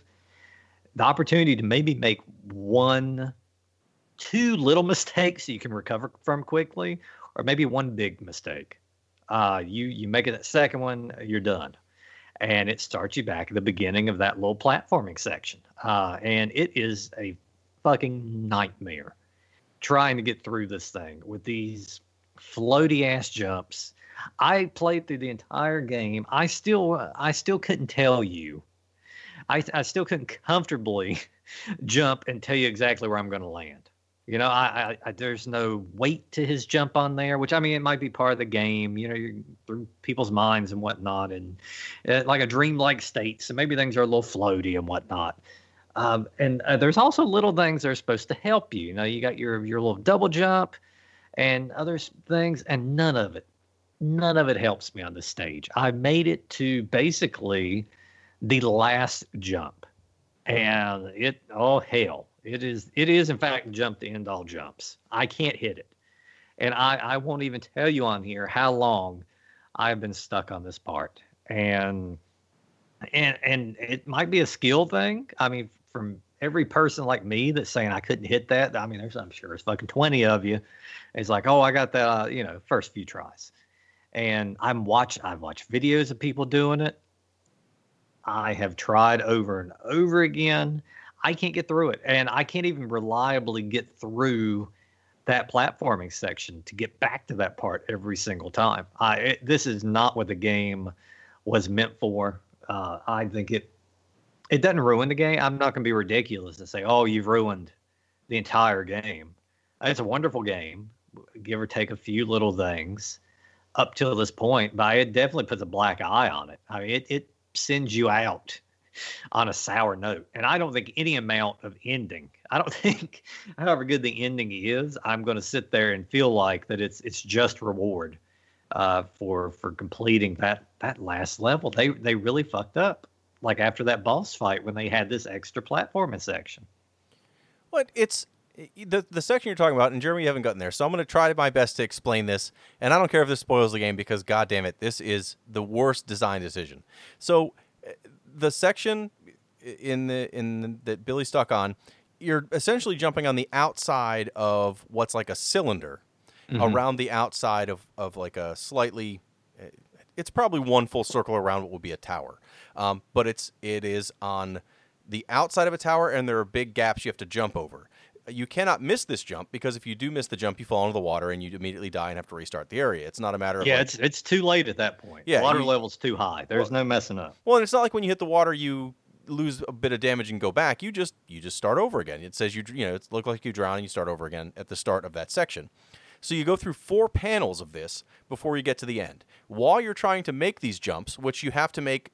the opportunity to maybe make one, two little mistakes you can recover from quickly, or maybe one big mistake. Uh, you you make it that second one, you're done, and it starts you back at the beginning of that little platforming section. Uh, and it is a fucking nightmare trying to get through this thing with these floaty ass jumps. I played through the entire game. I still I still couldn't tell you. I I still couldn't comfortably jump and tell you exactly where I'm going to land. You know, I, I, I there's no weight to his jump on there, which I mean it might be part of the game. You know, you're through people's minds and whatnot, and uh, like a dreamlike state. So maybe things are a little floaty and whatnot. Um, and uh, there's also little things that are supposed to help you. You know, you got your your little double jump and other things, and none of it, none of it helps me on the stage. I made it to basically the last jump, and it oh hell, it is it is in fact jump the end all jumps. I can't hit it, and I I won't even tell you on here how long I've been stuck on this part, and and and it might be a skill thing. I mean, from every person like me that's saying I couldn't hit that, I mean, there's I'm sure there's fucking twenty of you. It's like, oh, I got that, uh, you know, first few tries, and I'm watch I've watched videos of people doing it. I have tried over and over again. I can't get through it, and I can't even reliably get through that platforming section to get back to that part every single time. I it, this is not what the game was meant for. Uh, I think it it doesn't ruin the game. I'm not going to be ridiculous and say, "Oh, you've ruined the entire game." It's a wonderful game, give or take a few little things up till this point, but it definitely puts a black eye on it. I mean, it it sends you out on a sour note, and I don't think any amount of ending. I don't think, however good the ending is, I'm going to sit there and feel like that it's it's just reward uh, for for completing that that last level. They they really fucked up. Like after that boss fight when they had this extra platforming section. What it's the the section you're talking about, and Jeremy, you haven't gotten there, so I'm going to try my best to explain this. And I don't care if this spoils the game because, god damn it, this is the worst design decision. So, uh, the section in the in the, that Billy stuck on, you're essentially jumping on the outside of what's like a cylinder Mm-hmm. around the outside of, of like a slightly it's probably one full circle around what would be a tower um, but it's it is on the outside of a tower and there are big gaps you have to jump over you cannot miss this jump because if you do miss the jump you fall into the water and you immediately die and have to restart the area it's not a matter of Yeah, like- it's it's too late at that point. Yeah, water you- level's too high. There's no messing up. Well, and it's not like when you hit the water, you lose a bit of damage and go back. You just you just start over again. It says you you know it look like you drown and you start over again at the start of that section. So you go through four panels of this before you get to the end. While you're trying to make these jumps, which you have to make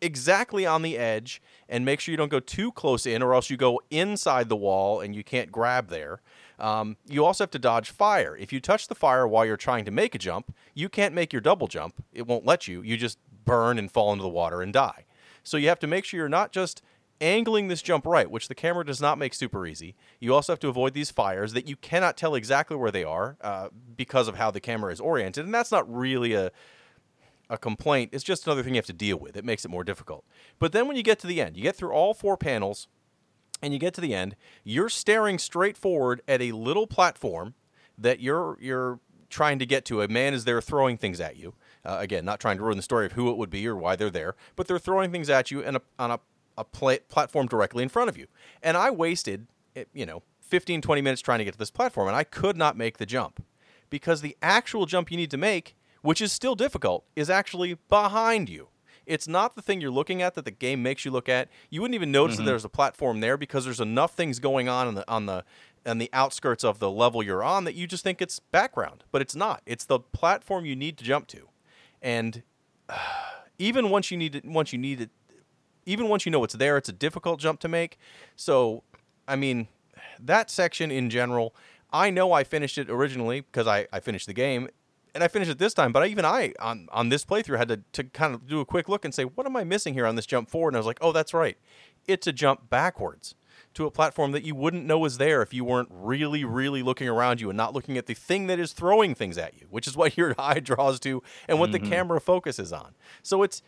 exactly on the edge and make sure you don't go too close in or else you go inside the wall and you can't grab there. Um, you also have to dodge fire. If you touch the fire while you're trying to make a jump, you can't make your double jump. It won't let you. You just burn and fall into the water and die. So you have to make sure you're not just angling this jump right, which the camera does not make super easy. You also have to avoid these fires that you cannot tell exactly where they are uh, because of how the camera is oriented, and that's not really a a complaint. It's just another thing you have to deal with. It makes it more difficult. But then when you get to the end, you get through all four panels, and you get to the end, you're staring straight forward at a little platform that you're you're trying to get to. A man is there throwing things at you. Uh, again, not trying to ruin the story of who it would be or why they're there, but they're throwing things at you and a, on a, a pla- platform directly in front of you. And I wasted, eh, you know, 15, 20 minutes trying to get to this platform, and I could not make the jump because the actual jump you need to make, which is still difficult, is actually behind you. It's not the thing you're looking at that the game makes you look at. You wouldn't even notice that mm-hmm. there's a platform there because there's enough things going on on the on the on the outskirts of the level you're on that you just think it's background, but it's not. It's the platform you need to jump to, and even once you need it, once you need it, even once you know it's there, it's a difficult jump to make. So, I mean, that section in general, I know I finished it originally because I, I finished the game and I finished it this time, but I, even I on, on this playthrough had to, to kind of do a quick look and say, what am I missing here on this jump forward? And I was like, oh, that's right. It's a jump backwards to a platform that you wouldn't know was there if you weren't really, really looking around you and not looking at the thing that is throwing things at you, which is what your eye draws to and what the mm-hmm. camera focuses on. So it's,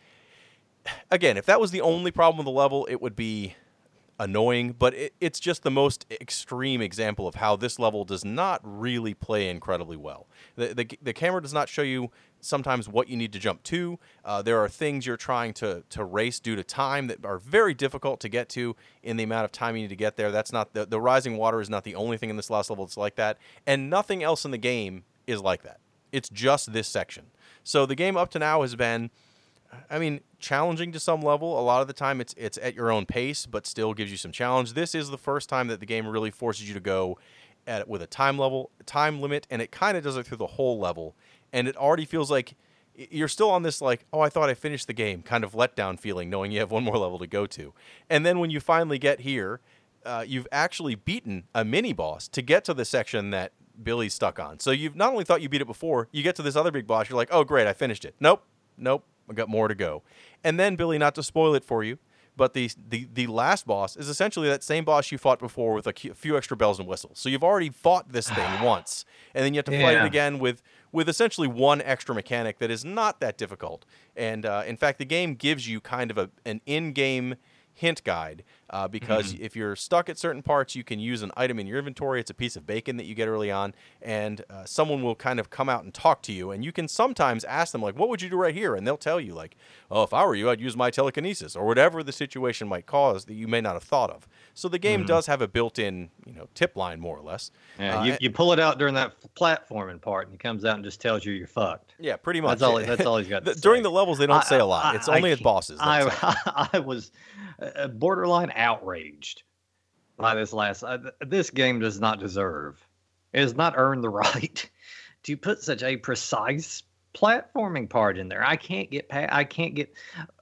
again, if that was the only problem with the level, it would be annoying, but it, it's just the most extreme example of how this level does not really play incredibly well. The, the, the camera does not show you sometimes what you need to jump to. Uh, there are things you're trying to, to race due to time that are very difficult to get to in the amount of time you need to get there. That's not the, the rising water is not the only thing in this last level that's like that, and nothing else in the game is like that. It's just this section. So the game up to now has been I mean, challenging to some level. A lot of the time, it's it's at your own pace, but still gives you some challenge. This is the first time that the game really forces you to go at with a time level, time limit, and it kind of does it through the whole level. And it already feels like you're still on this like, oh, I thought I finished the game, kind of letdown feeling, knowing you have one more level to go to. And then when you finally get here, uh, you've actually beaten a mini boss to get to the section that Billy's stuck on. So you've not only thought you beat it before, you get to this other big boss, you're like, oh, great, I finished it. Nope, nope, I got more to go. And then Billy, not to spoil it for you, but the the the last boss is essentially that same boss you fought before with a few extra bells and whistles. So you've already fought this thing once, and then you have to fight it again with with essentially one extra mechanic that is not that difficult. And uh, in fact, the game gives you kind of a an in-game hint guide uh, because if you're stuck at certain parts, you can use an item in your inventory. It's a piece of bacon that you get early on, and uh, someone will kind of come out and talk to you. And you can sometimes ask them, like, "What would you do right here?" And they'll tell you, like, "Oh, if I were you, I'd use my telekinesis," or whatever the situation might cause that you may not have thought of. So the game does have a built-in, you know, tip line more or less. Yeah, Uh, you, you pull it out during that platforming part, and he comes out and just tells you you're fucked. Yeah, pretty much. That's all. That's all he's got. To During say. the levels, they don't say a lot. I- it's I only at bosses. I. I was uh, borderline outraged by this last. Uh, th- this game does not deserve, it has not earned the right to put such a precise platforming part in there. I can't get past. I can't get.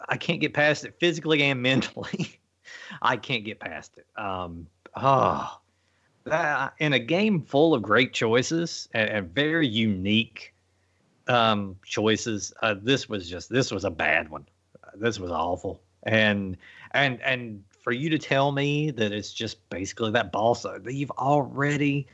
I can't get past it physically and mentally. I can't get past it. Um. Oh. That, in a game full of great choices and, and very unique um, choices, uh, this was just this was a bad one. This was awful, and and and for you to tell me that it's just basically that balsa that you've already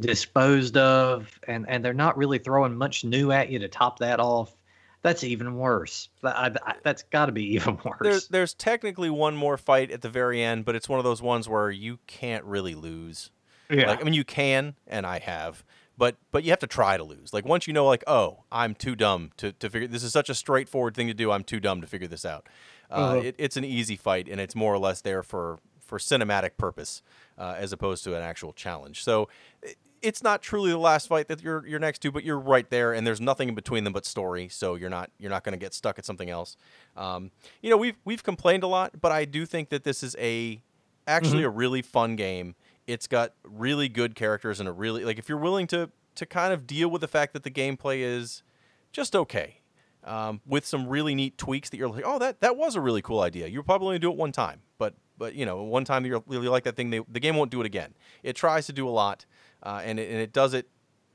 disposed of, and and they're not really throwing much new at you to top that off. that's even worse. That, I, I, that's got to be even worse. There's, there's technically one more fight at the very end, but it's one of those ones where you can't really lose. yeah. Like, I mean, you can, and I have, but but you have to try to lose. Like once you know, like, oh, I'm too dumb to, to figure. This is such a straightforward thing to do. I'm too dumb to figure this out. Uh, Uh-huh. it, it's an easy fight, and it's more or less there for for cinematic purpose, uh, as opposed to an actual challenge. So. It, it's not truly the last fight that you're you're next to, but you're right there, and there's nothing in between them but story. So you're not you're not going to get stuck at something else. Um, you know, we've we've complained a lot, but I do think that this is a actually a really fun game. It's got really good characters and a really like if you're willing to to kind of deal with the fact that the gameplay is just okay. Um, with some really neat tweaks that you're like, oh, that that was a really cool idea. You'll probably only do it one time, but but you know, one time you really like that thing, they, the game won't do it again. It tries to do a lot, uh, and it, and it does it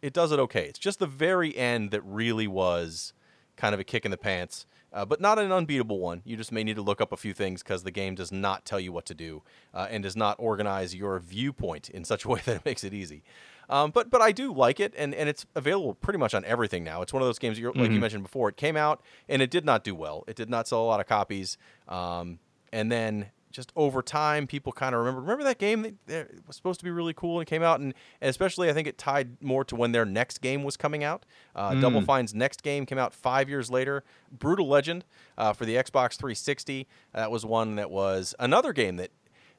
it does it okay. It's just the very end that really was kind of a kick in the pants, uh, but not an unbeatable one. You just may need to look up a few things because the game does not tell you what to do uh, and does not organize your viewpoint in such a way that it makes it easy. Um, but but I do like it, and, and it's available pretty much on everything now. It's one of those games, you're, like you mentioned before, it came out and it did not do well. It did not sell a lot of copies. Um, and then just over time, people kind of remember. Remember that game that, that was supposed to be really cool and came out, and, and especially I think it tied more to when their next game was coming out. Uh, Double Fine's next game came out five years later. Brutal Legend uh, for the Xbox 360. That was one that was another game that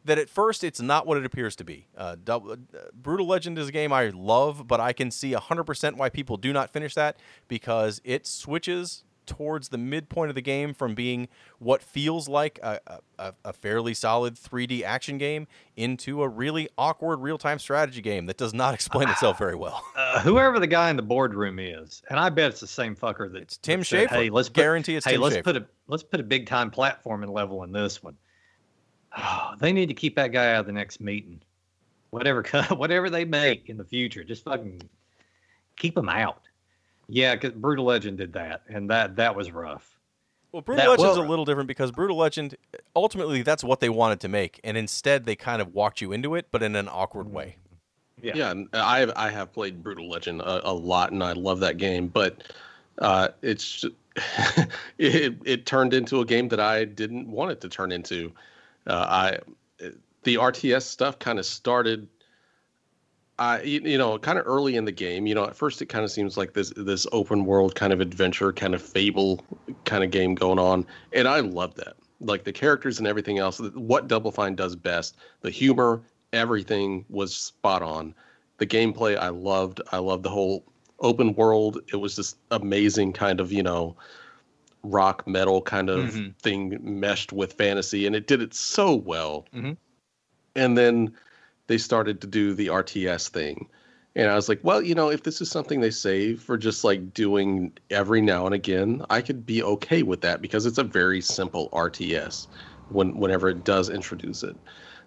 that at first it's not what it appears to be. Uh, Double, uh, Brutal Legend is a game I love, but I can see 100% why people do not finish that because it switches towards the midpoint of the game from being what feels like a, a, a fairly solid 3D action game into a really awkward real time strategy game that does not explain itself very well. uh, whoever the guy in the boardroom is, and I bet it's the same fucker that It's Tim Schafer. Hey, let's put, Guarantee it's hey, Tim let's Schafer." put a let's put a big time platforming level in this one. Oh, they need to keep that guy out of the next meeting. Whatever whatever they make in the future, just fucking keep him out. Yeah, because Brutal Legend did that, and that that was rough. Well, Brutal That- Legend's well- a little different because Brutal Legend, ultimately, that's what they wanted to make, and instead they kind of walked you into it, but in an awkward way. Yeah. Yeah, I have, I have played Brutal Legend a, a lot, and I love that game. But uh, it's it it turned into a game that I didn't want it to turn into. Uh, I the RTS stuff kind of started. I you know kind of early in the game. You know, at first it kind of seems like this this open world kind of adventure, kind of fable kind of game going on, and I love that. Like the characters and everything else. What Double Fine does best, the humor, everything was spot on. The gameplay I loved. I loved the whole open world. It was just amazing kind of, you know, rock metal kind of Mhm. thing meshed with fantasy and it did it so well. Mhm. And then they started to do the RTS thing. And I was like, well, you know, if this is something they save for just like doing every now and again, I could be okay with that because it's a very simple RTS when whenever it does introduce it.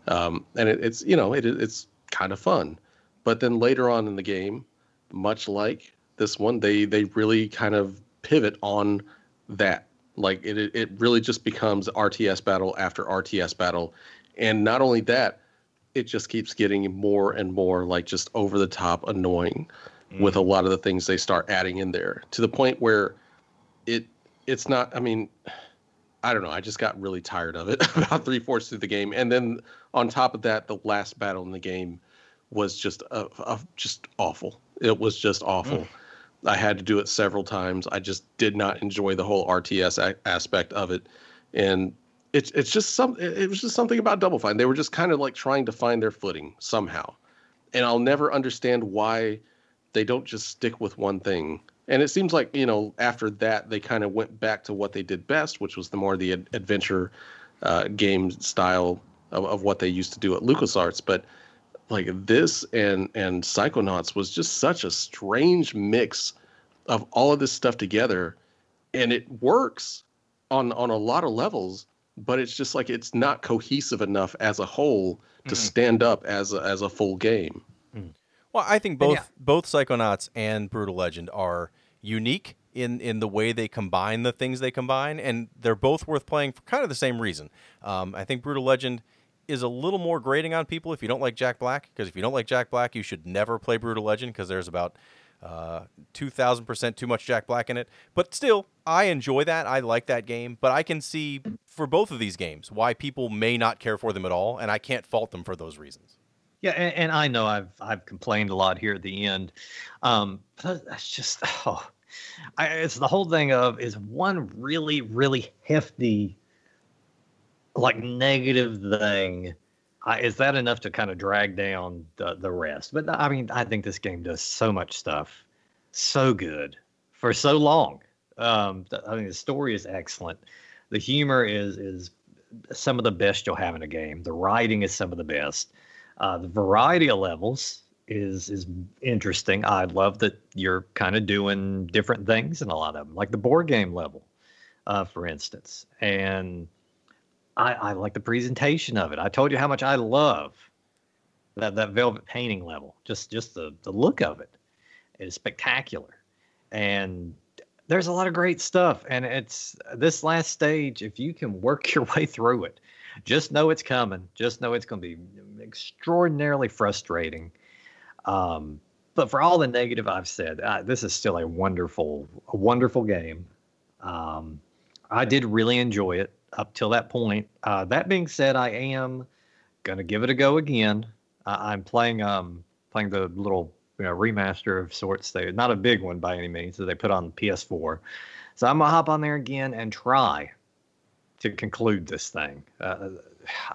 Um, and it, it's you know it, it's kind of fun, but then later on in the game, much like this one, they they really kind of pivot on that. Like it it- it really just becomes RTS battle after RTS battle, and not only that, it just keeps getting more and more like just over the top annoying with mm. a lot of the things they start adding in there to the point where it it's not i mean i don't know i just got really tired of it about three fourths through the game. And then on top of that the last battle in the game was just a, a, just awful. It was just awful. Mm. I had to do it several times. I just did not enjoy the whole rts a- aspect of it. And it's it's just some it was just something about double fine they were just kind of like trying to find their footing somehow and i'll never understand why they don't just stick with one thing. And it seems like you know after that they kind of went back to what they did best, which was the more the ad- adventure uh, game style of, of what they used to do at LucasArts. But like this and and Psychonauts was just such a strange mix of all of this stuff together, and it works on on a lot of levels. But it's just like it's not cohesive enough as a whole to stand up as a, as a full game. Well, I think both yeah. both Psychonauts and Brutal Legend are unique in in the way they combine the things they combine, and they're both worth playing for kind of the same reason. Um, I think Brutal Legend is a little more grating on people if you don't like Jack Black, because if you don't like Jack Black, you should never play Brutal Legend because there's about uh, 2000% too much Jack Black in it. But still, I enjoy that. I like that game. But I can see for both of these games why people may not care for them at all, and I can't fault them for those reasons. Yeah, and, and I know I've I've complained a lot here at the end. Um, but that's just oh, I, it's the whole thing of is one really really hefty, like negative thing. I, is that enough to kind of drag down the the rest? But I mean, I think this game does so much stuff, so good for so long. Um, I mean, the story is excellent. The humor is is some of the best you'll have in a game. The writing is some of the best. Uh, the variety of levels is is interesting. I love that you're kind of doing different things in a lot of them, like the board game level, uh, for instance. And I, I like the presentation of it. I told you how much I love that that velvet painting level. Just just the the look of it is spectacular, and there's a lot of great stuff. And it's this last stage. If you can work your way through it, just know it's coming. Just know it's going to be extraordinarily frustrating. Um, but for all the negative I've said, uh, this is still a wonderful, a wonderful game. Um, I did really enjoy it up till that point. Uh, that being said, I am gonna give it a go again. Uh, I'm playing um playing the little you know, remaster of sorts. They not a big one by any means that they put on PS4. So I'm gonna hop on there again and try to conclude this thing. Uh,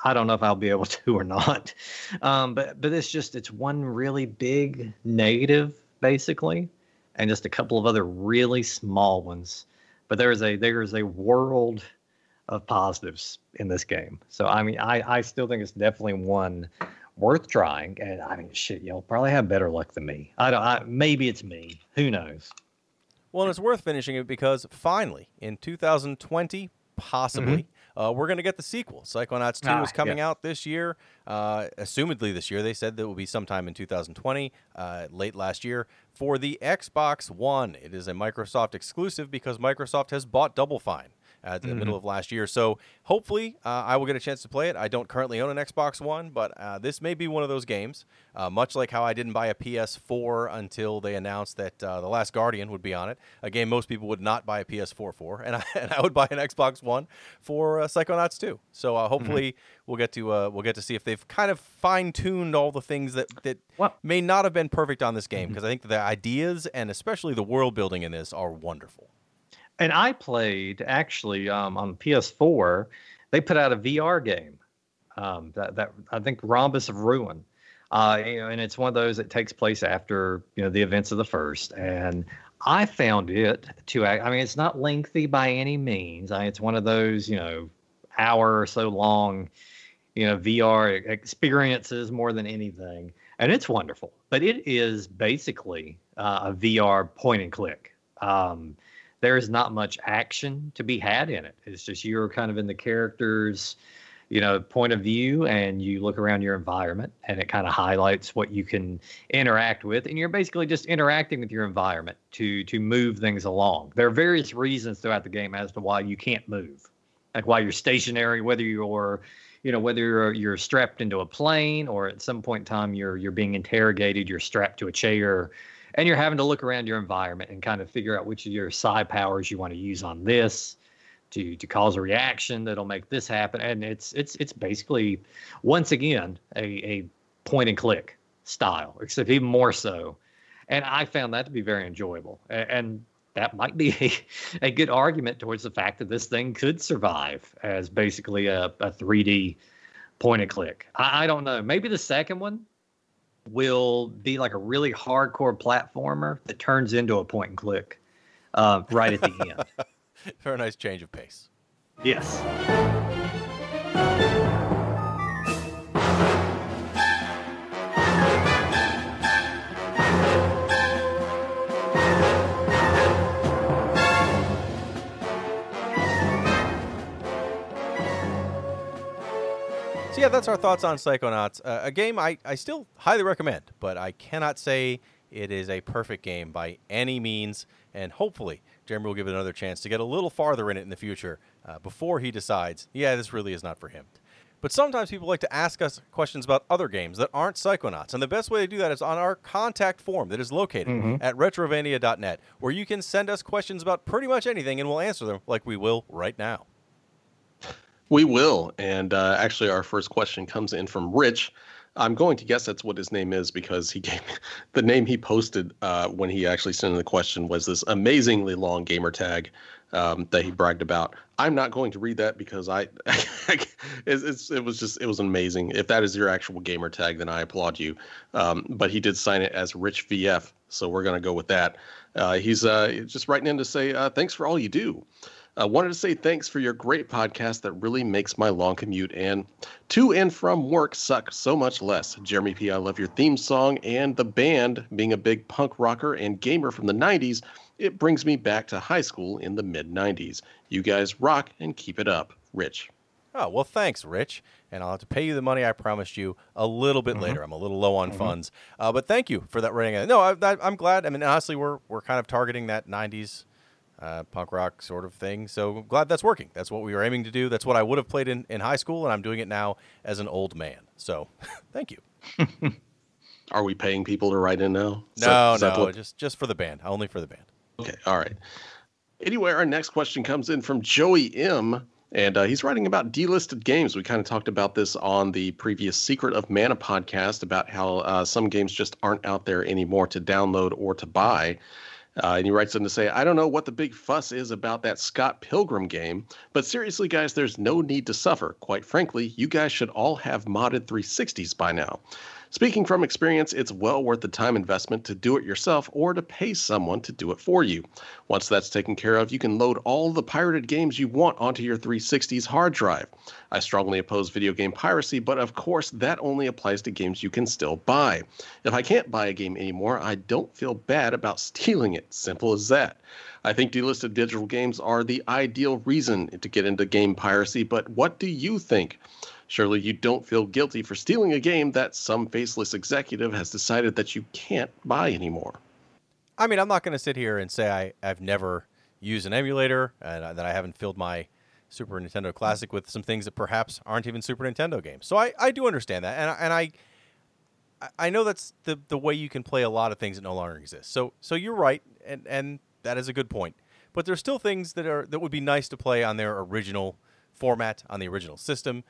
I don't know if I'll be able to or not, um, but but it's just it's one really big negative basically, and just a couple of other really small ones. But there is a there is a world of positives in this game. So I mean, I I still think it's definitely one worth trying. And I mean, shit, you'll probably have better luck than me. I don't. I, maybe it's me. Who knows? Well, and it's worth finishing it because finally, in 2020, possibly. Mm-hmm. Uh, we're going to get the sequel. Psychonauts 2 ah, is coming yeah. out this year, uh, assumedly this year. They said that it will be sometime in 2020, uh, late last year, for the Xbox One. It is a Microsoft exclusive because Microsoft has bought Double Fine at the mm-hmm. middle of last year. So hopefully, uh, I will get a chance to play it. I don't currently own an Xbox One, but uh, this may be one of those games. Uh, much like how I didn't buy a PS4 until they announced that uh, The Last Guardian would be on it, a game most people would not buy a PS4 for, and I, and I would buy an Xbox One for uh, Psychonauts 2. So uh, hopefully, mm-hmm. we'll get to we'll get to see if they've kind of fine tuned all the things that that well, may not have been perfect on this game because mm-hmm. I think the ideas and especially the world building in this are wonderful. And I played actually um, on PS4. They put out a VR game um, that that I think Rhombus of Ruin. Uh, you know, and it's one of those that takes place after you know the events of the first. And I found it to. I mean, it's not lengthy by any means. I, it's one of those you know hour or so long, you know, VR experiences more than anything. And it's wonderful, but it is basically uh, a VR point and click. Um, there is not much action to be had in it. It's just you're kind of in the character's, you know, point of view, and you look around your environment, and it kind of highlights what you can interact with, and you're basically just interacting with your environment to to move things along. There are various reasons throughout the game as to why you can't move, like why you're stationary, whether you're you know whether you're, you're strapped into a plane or at some point in time you're you're being interrogated you're strapped to a chair and you're having to look around your environment and kind of figure out which of your psi powers you want to use on this to to cause a reaction that'll make this happen. And it's it's it's basically once again a, a point and click style except even more so. And i found that to be very enjoyable. And, and that might be a, a good argument towards the fact that this thing could survive as basically a, a 3d point and click. I, I don't know. Maybe the second one will be like a really hardcore platformer that turns into a point and click uh, right at the end. Very nice change of pace. Yes. Yeah, that's our thoughts on Psychonauts. Uh, a game I, I still highly recommend, but I cannot say it is a perfect game by any means. And hopefully, Jeremy will give it another chance to get a little farther in it in the future uh, before he decides, yeah, this really is not for him. But sometimes people like to ask us questions about other games that aren't Psychonauts. And the best way to do that is on our contact form that is located mm-hmm. at retrovania.net, where you can send us questions about pretty much anything and we'll answer them like we will right now. We will. And uh, actually, our first question comes in from Rich. I'm going to guess that's what his name is because he gave the name he posted uh, when he actually sent in the question was this amazingly long gamer tag um, that he bragged about. I'm not going to read that because I, it's, it was just it was amazing. If that is your actual gamer tag, then I applaud you. Um, but he did sign it as Rich VF, so we're gonna go with that. Uh, he's uh, just writing in to say uh, thanks for all you do. I wanted to say thanks for your great podcast that really makes my long commute and to and from work suck so much less. Jeremy P, I love your theme song and the band. Being a big punk rocker and gamer from the 90s, it brings me back to high school in the mid 90s. You guys rock and keep it up. Rich. Oh, well, thanks, Rich. And I'll have to pay you the money I promised you a little bit mm-hmm. later. I'm a little low on mm-hmm. funds. Uh, but thank you for that rating. No, I, am glad. I mean, honestly, we're, we're kind of targeting that 90s uh, punk rock sort of thing. So I'm glad that's working. That's what we were aiming to do. That's what I would have played in, in high school, and I'm doing it now as an old man. So thank you. Are we paying people to write in now? No, no, just just for the band, only for the band. Okay, all right. Anyway, our next question comes in from Joey M. And uh, he's writing about delisted games. We kind of talked about this on the previous Secret of Mana podcast about how uh, some games just aren't out there anymore to download or to buy. Uh, and he writes in to say, I don't know what the big fuss is about that Scott Pilgrim game, but seriously, guys, there's no need to suffer. Quite frankly, you guys should all have modded 360s by now. Speaking from experience, it's well worth the time investment to do it yourself or to pay someone to do it for you. Once that's taken care of, you can load all the pirated games you want onto your 360's hard drive. I strongly oppose video game piracy, but of course, that only applies to games you can still buy. If I can't buy a game anymore, I don't feel bad about stealing it. Simple as that. I think delisted digital games are the ideal reason to get into game piracy, but what do you think? Surely you don't feel guilty for stealing a game that some faceless executive has decided that you can't buy anymore. I mean, I'm not going to sit here and say I, I've never used an emulator and that I haven't filled my Super Nintendo Classic with some things that perhaps aren't even Super Nintendo games. So I, I do understand that, and and I I know that's the the way you can play a lot of things that no longer exist. So so you're right, and and that is a good point. But there's still things that are that would be nice to play on their original format on the original system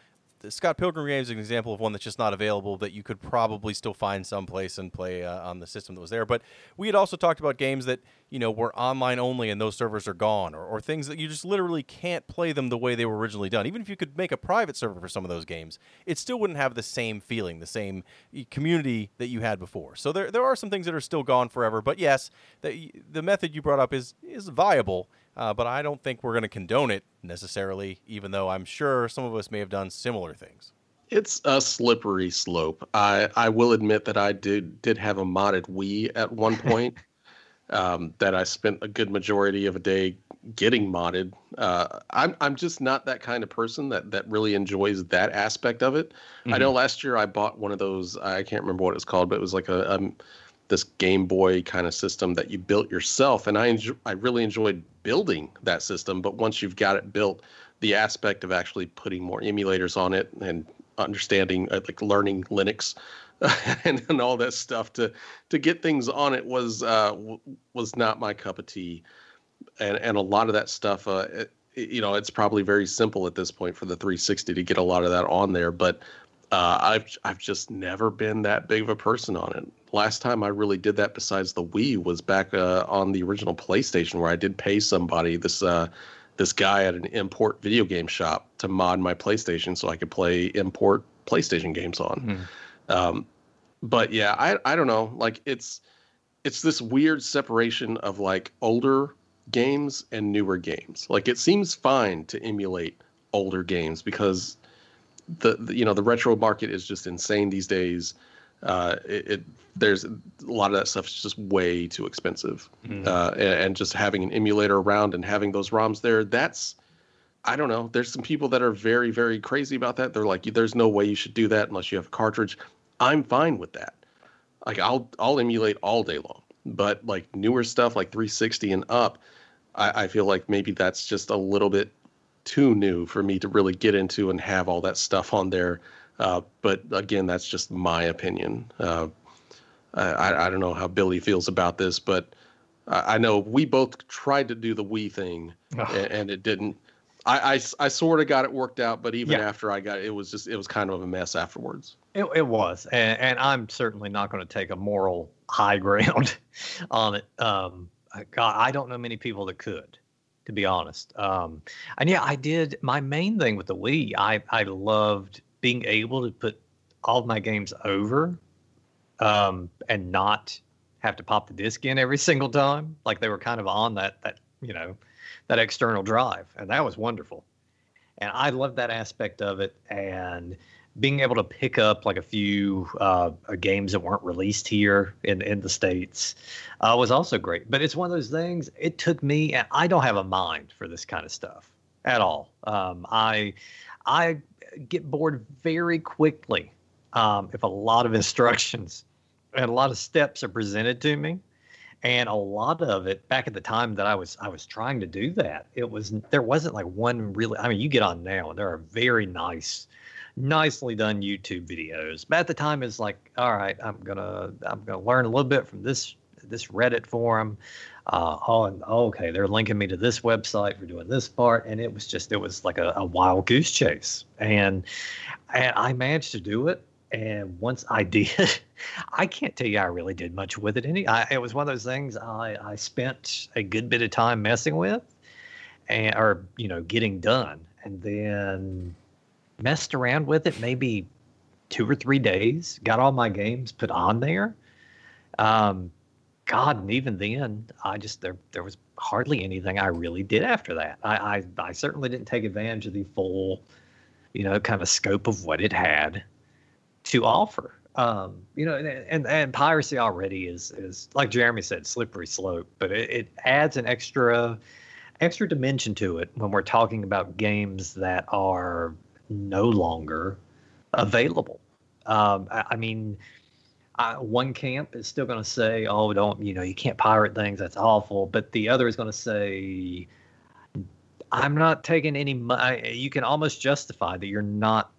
the Scott Pilgrim game is an example of one that's just not available that you could probably still find someplace and play uh, on the system that was there. But we had also talked about games that you know were online only and those servers are gone, or, or things that you just literally can't play them the way they were originally done. Even if you could make a private server for some of those games, it still wouldn't have the same feeling, the same community that you had before. So there there are some things that are still gone forever. But yes, the the method you brought up is is viable uh, but I don't think we're going to condone it necessarily, even though I'm sure some of us may have done similar things. It's a slippery slope. I, I will admit that I did did have a modded Wii at one point. um, that I spent a good majority of a day getting modded. Uh, I'm I'm just not that kind of person that that really enjoys that aspect of it. Mm-hmm. I know last year I bought one of those. I can't remember what it's called, but it was like a, a this Game Boy kind of system that you built yourself, and I enjoy, I really enjoyed building that system. But once you've got it built, the aspect of actually putting more emulators on it and understanding uh, like learning Linux and, and all that stuff to to get things on it was uh, w- was not my cup of tea, and and a lot of that stuff. Uh, it, you know, it's probably very simple at this point for the 360 to get a lot of that on there, but uh, I've I've just never been that big of a person on it. Last time I really did that, besides the Wii, was back uh, on the original PlayStation, where I did pay somebody this uh, this guy at an import video game shop to mod my PlayStation so I could play import PlayStation games on. Mm. Um, but yeah, I I don't know. Like it's it's this weird separation of like older games and newer games. Like it seems fine to emulate older games because the, the, you know the retro market is just insane these days. Uh, it, it, there's a lot of that stuff is just way too expensive, mm-hmm. uh, and, and, just having an emulator around and having those ROMs there, that's I don't know. There's some people that are very very crazy about that. They're like, there's no way you should do that unless you have a cartridge. I'm fine with that. Like I'll I'll emulate all day long, but like newer stuff like 360 and up, I, I feel like maybe that's just a little bit too new for me to really get into and have all that stuff on there. Uh, but again, that's just my opinion. Uh, I, I don't know how Billy feels about this, but I, I know we both tried to do the Wii thing and, and, it didn't. I, I, I sort of got it worked out, but even yeah. after I got it, it was just it was kind of a mess afterwards. It, it was, and, and I'm certainly not going to take a moral high ground on it. Um, God, I don't know many people that could, to be honest. Um, and yeah, I did. My main thing with the Wii, I I loved being able to put all of my games over um, and not have to pop the disc in every single time. Like they were kind of on that that you know that external drive, and that was wonderful. And I loved that aspect of it, and being able to pick up like a few uh, games that weren't released here in in the states uh, was also great. But it's one of those things. It took me, and I don't have a mind for this kind of stuff at all. Um, I I get bored very quickly um, if a lot of instructions and a lot of steps are presented to me and a lot of it back at the time that I was I was trying to do that it was there wasn't like one really I mean you get on now and there are very nice nicely done YouTube videos. But at the time it's like all right I'm gonna I'm gonna learn a little bit from this this Reddit forum. Uh, oh, and oh, okay, they're linking me to this website for doing this part, and it was just it was like a, a wild goose chase, and and I managed to do it, and once I did, I can't tell you I really did much with it. Any, I, it was one of those things I, I spent a good bit of time messing with, and or you know getting done, and then messed around with it maybe two or three days. Got all my games put on there. Um, God, and even then, I just there there was hardly anything I really did after that. I I, I certainly didn't take advantage of the full, you know, kind of scope of what it had to offer. Um, you know, and, and piracy already is is like Jeremy said, slippery slope, but it, it adds an extra extra dimension to it when we're talking about games that are no longer available. Um, I, I, mean, I, one camp is still going to say, "Oh, don't you know you can't pirate things? That's awful," but the other is going to say, "I'm not taking any money." You can almost justify that you're not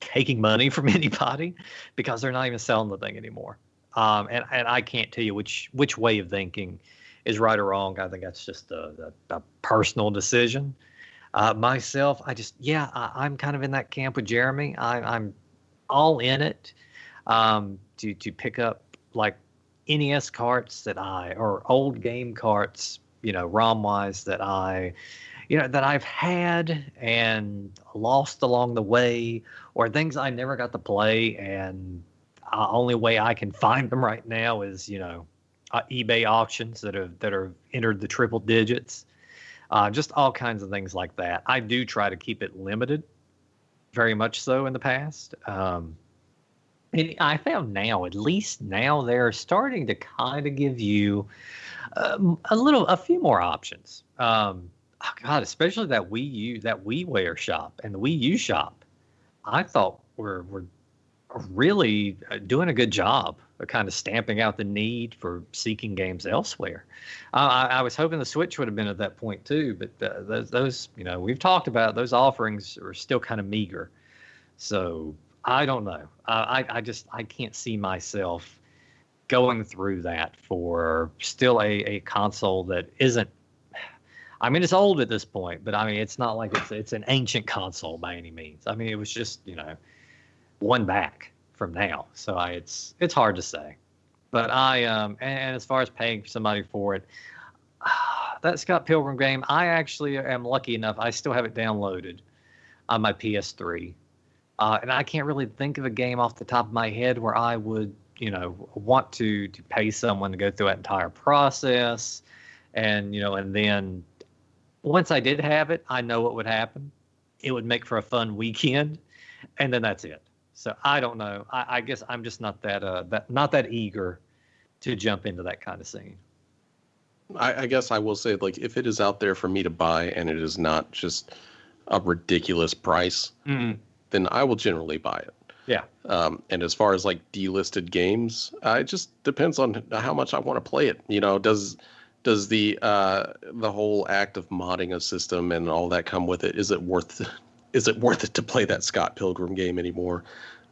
taking money from anybody because they're not even selling the thing anymore. Um, and and I can't tell you which which way of thinking is right or wrong. I think that's just a, a, a personal decision. Uh, myself, I just yeah, I, am kind of in that camp with Jeremy. I, am all in it um, to to pick up like NES carts that I or old game carts, you know, ROM wise that I you know that I've had and lost along the way, or things I never got to play, and uh, only way I can find them right now is you know uh, eBay auctions that have that are entered the triple digits, uh, just all kinds of things like that. I do try to keep it limited, very much so in the past. Um, and I found now, at least now, they're starting to kind of give you um, a little, a few more options. Um, oh God, especially that Wii U, that WiiWare shop and the Wii U shop, I thought were were really uh, doing a good job kind of stamping out the need for seeking games elsewhere. Uh, I, I, was hoping the Switch would have been at that point too, but uh, those, those, you know, we've talked about those offerings are still kind of meager. So I don't know. I, I just I can't see myself going through that for still a, a console that isn't I mean, it's old at this point, but I mean, it's not like it's it's an ancient console by any means. I mean, it was just you know one back from now, so I, it's it's hard to say. But I um and as far as paying somebody for it, that Scott Pilgrim game, I actually am lucky enough. I still have it downloaded on my PS3, uh, and I can't really think of a game off the top of my head where I would you know want to to pay someone to go through that entire process and you know and then once I did have it, I know what would happen. It would make for a fun weekend, and then that's it. So I don't know. I, I guess I'm just not that uh that not that eager to jump into that kind of scene. I, I guess I will say like if it is out there for me to buy and it is not just a ridiculous price, mm-hmm. then I will generally buy it. Yeah. Um, and as far as like delisted games, uh, it just depends on how much I want to play it. You know, does does the uh, the whole act of modding a system and all that come with it? Is it worth is it worth it to play that Scott Pilgrim game anymore?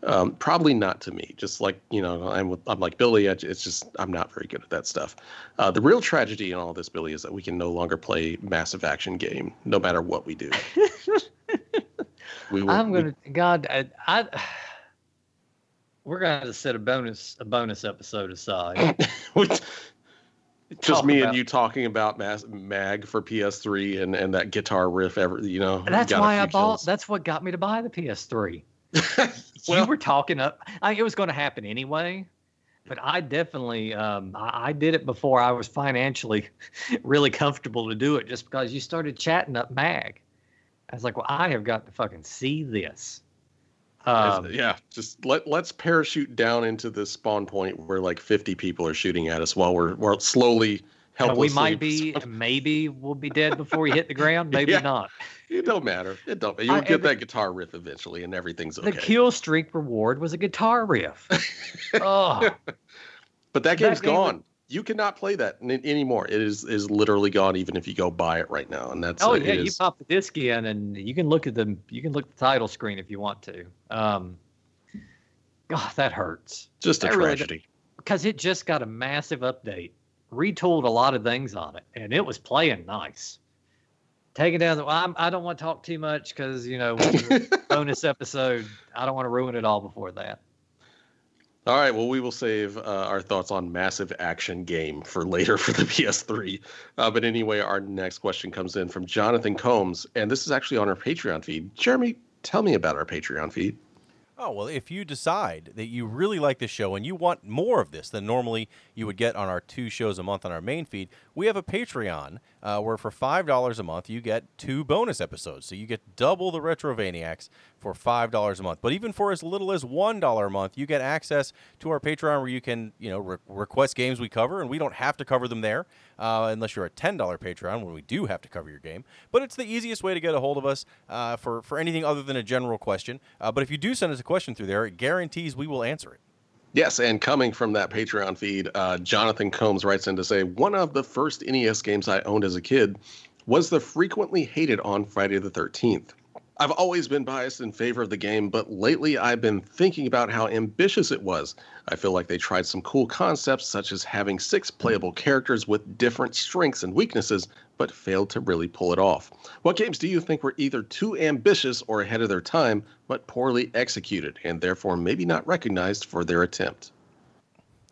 Um, probably not to me. Just like you know, I'm I'm like Billy. It's just I'm not very good at that stuff. Uh, the real tragedy in all this, Billy, is that we can no longer play massive action game, no matter what we do. we will, I'm gonna we, God, I, I we're gonna have to set a bonus a bonus episode aside. just me about. and you talking about Mag for PS3 and and that guitar riff. Ever you know, that's why I bought. That's what got me to buy the PS3. well, you were talking up. I it was going to happen anyway, but I definitely um, I, I, did it before I was financially really comfortable to do it. Just because you started chatting up Mag, I was like, well, I have got to fucking see this. Um, yeah, just let let's parachute down into the spawn point where like 50 people are shooting at us while we're we're slowly helplessly. we might be, maybe we'll be dead before we hit the ground. Maybe yeah. not. It don't matter. It don't. You'll I, get that guitar riff eventually, and everything's okay. The kill streak reward was a guitar riff. oh, but that game's that game gone. You cannot play that anymore. It is is literally gone, even if you go buy it right now. And that's oh uh, yeah, you pop the disc in, and you can look at the you can look at the title screen if you want to. Um, God, that hurts. Just a tragedy. Really, because it just got a massive update, retooled a lot of things on it, and it was playing nice taking down the. Well, I'm, I do not want to talk too much because you know bonus episode. I don't want to ruin it all before that. All right. Well, we will save uh, our thoughts on massive action game for later for the PS3. Uh, but anyway, our next question comes in from Jonathan Combs, and this is actually on our Patreon feed. Jeremy, tell me about our Patreon feed. Oh, well, if you decide that you really like this show and you want more of this than normally you would get on our two shows a month on our main feed, we have a Patreon uh, where for $5 a month you get two bonus episodes. So you get double the Retrovaniacs for $5 a month. But even for as little as $1 a month, you get access to our Patreon where you can, you know, re- request games we cover, and we don't have to cover them there uh, unless you're a $10 Patreon when we do have to cover your game. But it's the easiest way to get a hold of us uh, for, for anything other than a general question. Uh, but if you do send us a question through there, it guarantees we will answer it. Yes, and coming from that Patreon feed, uh, Jonathan Combs writes in to say one of the first NES games I owned as a kid was the frequently hated on Friday the 13th. I've always been biased in favor of the game, but lately I've been thinking about how ambitious it was. I feel like they tried some cool concepts, such as having six playable characters with different strengths and weaknesses, but failed to really pull it off. What games do you think were either too ambitious or ahead of their time, but poorly executed, and therefore maybe not recognized for their attempt?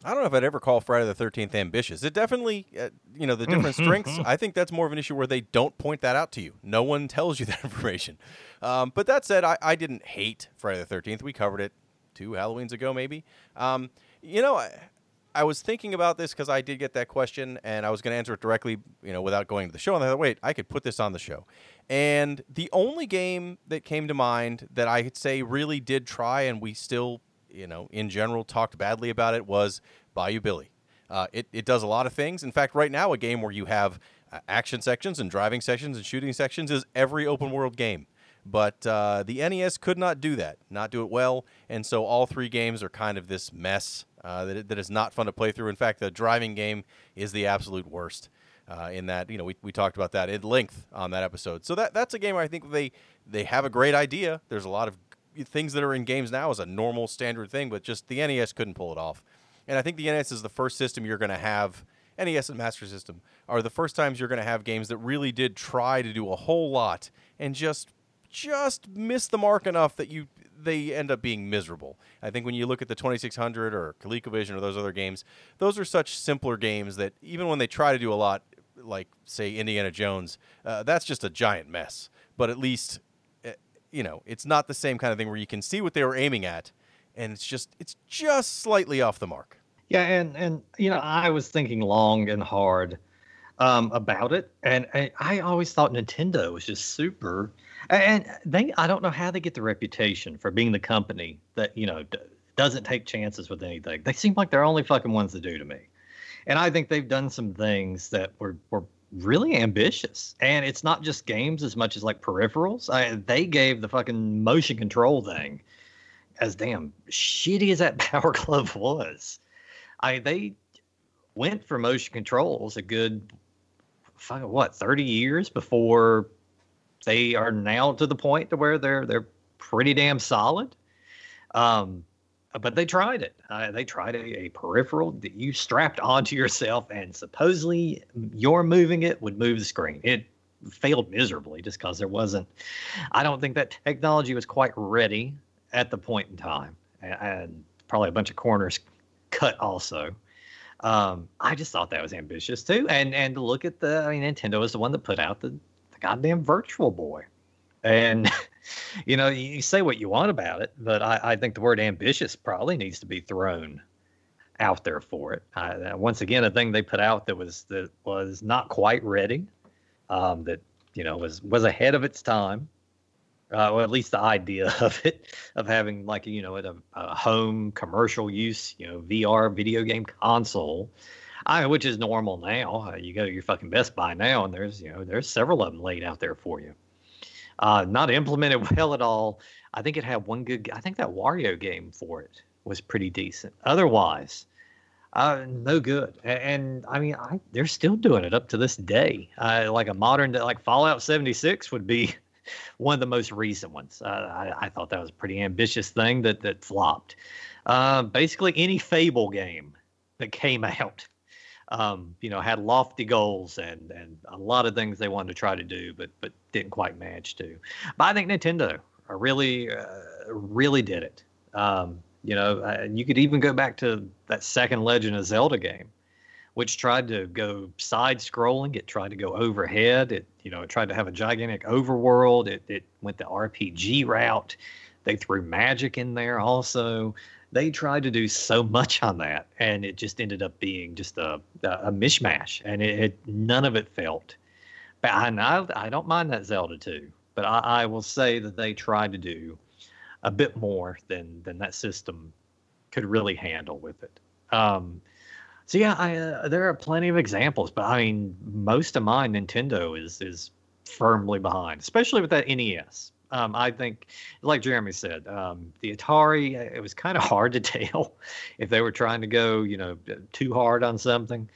I don't know if I'd ever call Friday the Thirteenth ambitious. It definitely, uh, you know, the different strengths. I think that's more of an issue where they don't point that out to you. No one tells you that information. Um, but that said, I, I didn't hate Friday the Thirteenth. We covered it two Halloweens ago, maybe. Um, you know, I, I was thinking about this because I did get that question, and I was going to answer it directly, you know, without going to the show. And I thought, wait, I could put this on the show. And the only game that came to mind that I could say really did try, and we still you know, in general, talked badly about it was Bayou Billy. Uh, it, it does a lot of things. In fact, right now, a game where you have uh, action sections and driving sections and shooting sections is every open world game. But uh, the NES could not do that, not do it well. And so all three games are kind of this mess uh, that, that is not fun to play through. In fact, the driving game is the absolute worst. Uh, in that, you know, we, we talked about that at length on that episode. So that that's a game where I think they they have a great idea. There's a lot of things that are in games now is a normal standard thing, but just the NES couldn't pull it off. And I think the NES is the first system you're going to have. NES and Master System are the first times you're going to have games that really did try to do a whole lot and just just miss the mark enough that you they end up being miserable. I think when you look at the 2600 or ColecoVision or those other games, those are such simpler games that even when they try to do a lot, like say Indiana Jones, uh, that's just a giant mess. But at least you know, it's not the same kind of thing where you can see what they were aiming at, and it's just it's just slightly off the mark. Yeah, and and you know, I was thinking long and hard um, about it, and, and I always thought Nintendo was just super. And they, I don't know how they get the reputation for being the company that you know d- doesn't take chances with anything. They seem like they're only fucking ones to do to me. And I think they've done some things that were were really ambitious. And it's not just games as much as like peripherals. I, they gave the fucking motion control thing as damn shitty as that Power Glove was. I they went for motion controls a good fucking what, 30 years before they are now to the point to where they're they're pretty damn solid. Um, but they tried it. Uh, they tried a, a, peripheral that you strapped onto yourself, and supposedly your moving it would move the screen. It failed miserably just because there wasn't. I don't think that technology was quite ready at the point in time, and, probably a bunch of corners cut also. Um, I just thought that was ambitious too, and and to look at the, I mean, Nintendo is the one that put out the, the goddamn Virtual Boy, and you know, you say what you want about it, but I, I think the word ambitious probably needs to be thrown out there for it. Once again, a thing they put out that was that was not quite ready, um, that you know was was ahead of its time, uh, or at least the idea of it of having like you know a, a home commercial use, you know, VR video game console. I, which is normal now. Uh, you go to your fucking Best Buy now, and there's you know there's several of them laid out there for you. Uh, not implemented well at all. I think it had one good. I think that Wario game for it was pretty decent. Otherwise, uh, no good. And, and, I mean, I, they're still doing it up to this day. Uh, like a modern, like Fallout 76 would be one of the most recent ones. Uh, I, I, thought that was a pretty ambitious thing that that flopped. Uh, basically, any Fable game that came out um, you know, had lofty goals and and a lot of things they wanted to try to do, but but didn't quite manage to. But I think Nintendo really uh, really did it. Um, you know, uh, you could even go back to that second Legend of Zelda game, which tried to go side scrolling. It tried to go overhead. It you know it tried to have a gigantic overworld. It it went the RPG route. They threw magic in there also they tried to do so much on that, and it just ended up being just a a mishmash, and it, it none of it felt. But I, I don't mind that Zelda too, but I, I will say that they tried to do a bit more than than that system could really handle with it. Um, so yeah, I, uh, there are plenty of examples, but I mean, most of mine Nintendo is is firmly behind, especially with that NES. Um, I think, like Jeremy said, um, the Atari, it was kind of hard to tell if they were trying to go, you know, too hard on something.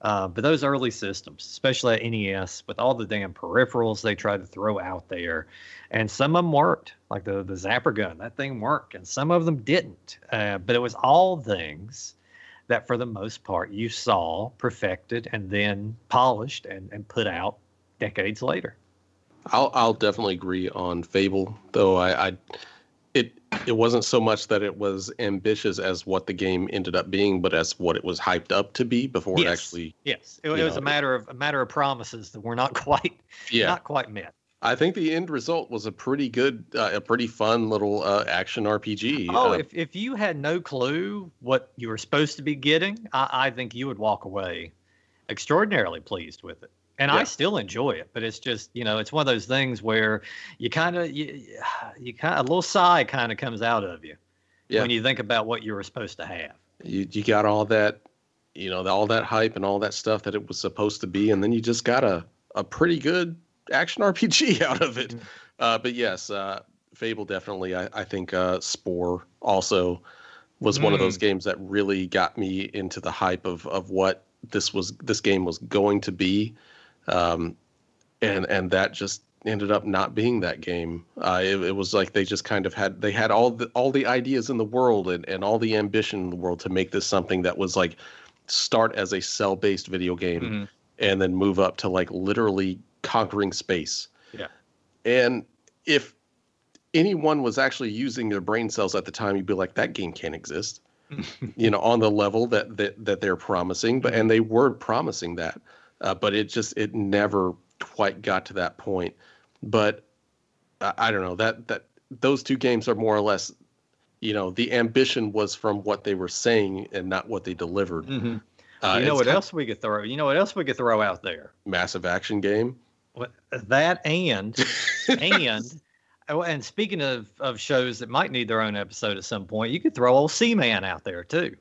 Uh, but those early systems, especially at NES, with all the damn peripherals they tried to throw out there, and some of them worked, like the the zapper gun, that thing worked, and some of them didn't. Uh, but it was all things that, for the most part, you saw perfected and then polished and, and put out decades later. I'll I'll definitely agree on Fable, though I, I it it wasn't so much that it was ambitious as what the game ended up being, but as what it was hyped up to be before yes. it actually. Yes, it, it was know, a matter of a matter of promises that were not quite yeah. not quite met. I think the end result was a pretty good, uh, a pretty fun little uh, action RPG. Oh, uh, if if you had no clue what you were supposed to be getting, I, I think you would walk away extraordinarily pleased with it and yeah. I still enjoy it, but it's just you know it's one of those things where you kind of you, you kind of a little sigh kind of comes out of you yeah. when you think about what you were supposed to have. You you got all that, you know, all that hype and all that stuff that it was supposed to be, and then you just got a a pretty good action RPG out of it. Mm-hmm. Uh, but yes, uh, Fable definitely. I, I think uh, Spore also was mm. one of those mm. games that really got me into the hype of of what this was this game was going to be um, and and that just ended up not being that game. Uh, it, it, was like they just kind of had they had all the all the ideas in the world and, and all the ambition in the world to make this something that was like start as a cell based video game mm-hmm. and then move up to like literally conquering space. Yeah. And if anyone was actually using their brain cells at the time, you'd be like, that game can't exist. you know, on the level that that that they're promising, but and they were promising that uh, but it just it never quite got to that point. But I, I don't know that that those two games are more or less, you know, the ambition was from what they were saying and not what they delivered. Mm-hmm. Uh, you know what else we could throw? You know what else we could throw out there? Massive action game. That and and oh, and speaking of of shows that might need their own episode at some point, you could throw old Seaman out there too.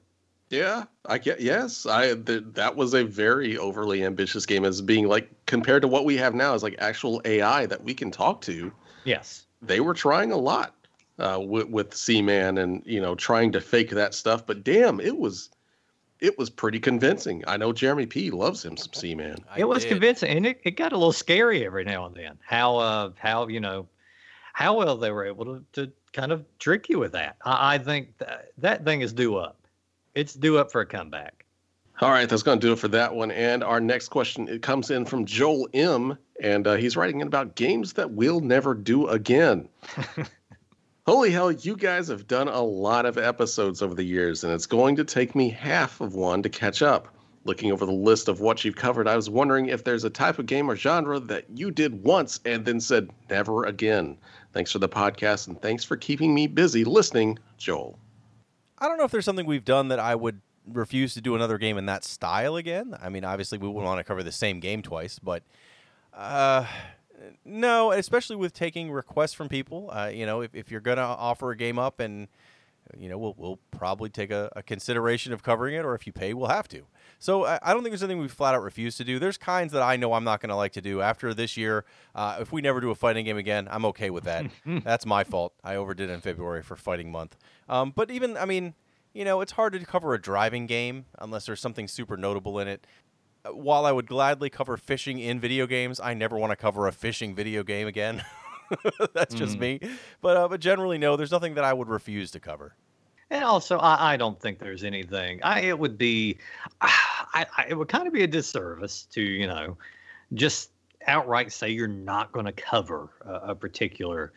Yeah, I get yes. I th- that was a very overly ambitious game as being like compared to what we have now as like actual AI that we can talk to. Yes, they were trying a lot uh, with with Seaman and you know trying to fake that stuff, but damn, it was it was pretty convincing. I know Jeremy P loves him some Seaman. I it was did. convincing, and it, it got a little scary every now and then. How uh how you know how well they were able to, to kind of trick you with that. I, I think that that thing is due up. It's due up for a comeback. All right, that's going to do it for that one. And our next question it comes in from Joel M, and uh, he's writing in about games that we'll never do again. Holy hell, you guys have done a lot of episodes over the years, and it's going to take me half of one to catch up. Looking over the list of what you've covered, I was wondering if there's a type of game or genre that you did once and then said never again. Thanks for the podcast, and thanks for keeping me busy listening, Joel. I don't know if there's something we've done that I would refuse to do another game in that style again. I mean, obviously we wouldn't want to cover the same game twice, but uh, no, especially with taking requests from people. Uh, you know, if, if you're gonna offer a game up, and you know, we'll we'll probably take a, a consideration of covering it, or if you pay, we'll have to. So I, I don't think there's anything we flat out refuse to do. There's kinds that I know I'm not going to like to do after this year. Uh, if we never do a fighting game again, I'm okay with that. That's my fault. I overdid in February for fighting month. Um, but even, I mean, you know, it's hard to cover a driving game unless there's something super notable in it. Uh, While I would gladly cover fishing in video games, I never want to cover a fishing video game again. That's just me. But uh, but generally, no. There's nothing that I would refuse to cover. And also, I, I don't think there's anything. I it would be, I, I it would kind of be a disservice to you know, just outright say you're not going to cover a, a particular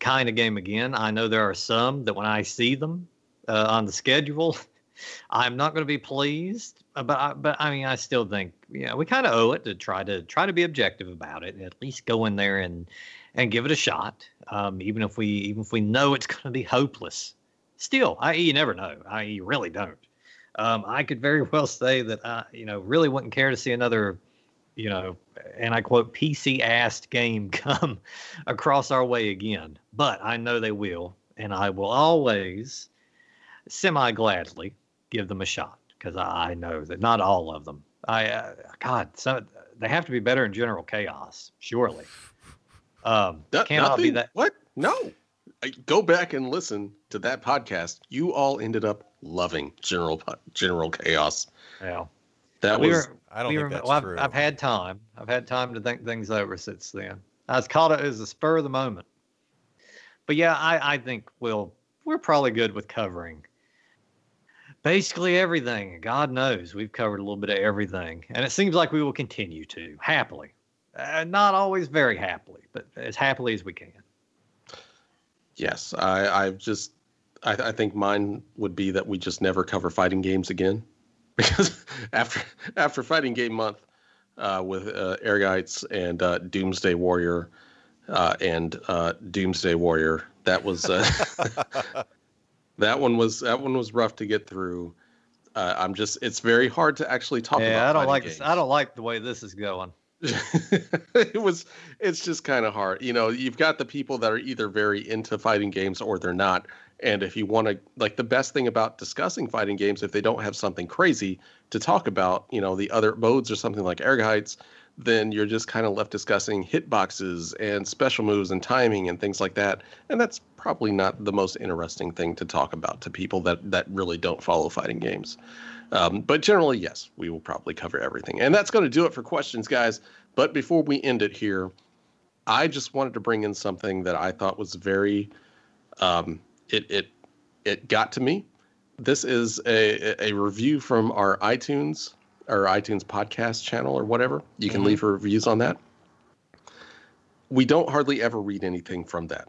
kind of game again. I know there are some that when I see them uh, on the schedule, I'm not going to be pleased. uh, But I, but I mean, I still think know we kind of owe it to try to try to be objective about it. At least go in there and and give it a shot, um, even if we even if we know it's going to be hopeless still, I you never know. I you really don't. Um, I could very well say that I, you know, really wouldn't care to see another, you know, and I quote PC assed game come across our way again. But I know they will, and I will always, semi gladly, give them a shot because I, I know that not all of them. I uh, God, so they have to be better in General Chaos, surely. Um, No- cannot be nothing- that. What? No. I- Go back and listen to that podcast. You all ended up loving General General Chaos. Yeah. That we was were, I don't we think were- that's well, I've. I've had time. I've had time to think things over since then. I was caught it as a spur of the moment. But yeah, I, I think we'll we're probably good with covering basically everything. God knows we've covered a little bit of everything, and it seems like we will continue to happily. Uh, not always very happily, but as happily as we can. Yes. I I've just I, I think mine would be that we just never cover fighting games again because after after fighting game month uh, with uh, Ehrgeiz and uh, Doomsday Warrior uh, and uh, Doomsday Warrior that was uh, that one was that one was rough to get through. Uh, I'm just it's very hard to actually talk about. yeah, I don't like games. this. I don't like the way this is going. it was it's just kind of hard. You know you've got the people that are either very into fighting games or they're not. And if you want to like the best thing about discussing fighting games if they don't have something crazy to talk about you know the other modes or something like Ehrgeiz, then you're just kind of left discussing hitboxes and special moves and timing and things like that. And that's probably not the most interesting thing to talk about to people that that really don't follow fighting games um, but generally, yes, we will probably cover everything. And that's going to do it for questions, guys. But before we end it here, I just wanted to bring in something that I thought was very, um, it, it, it got to me. This is a, a review from our iTunes, our iTunes podcast channel or whatever. You can Mhm. leave reviews on that. We don't hardly ever read anything from that.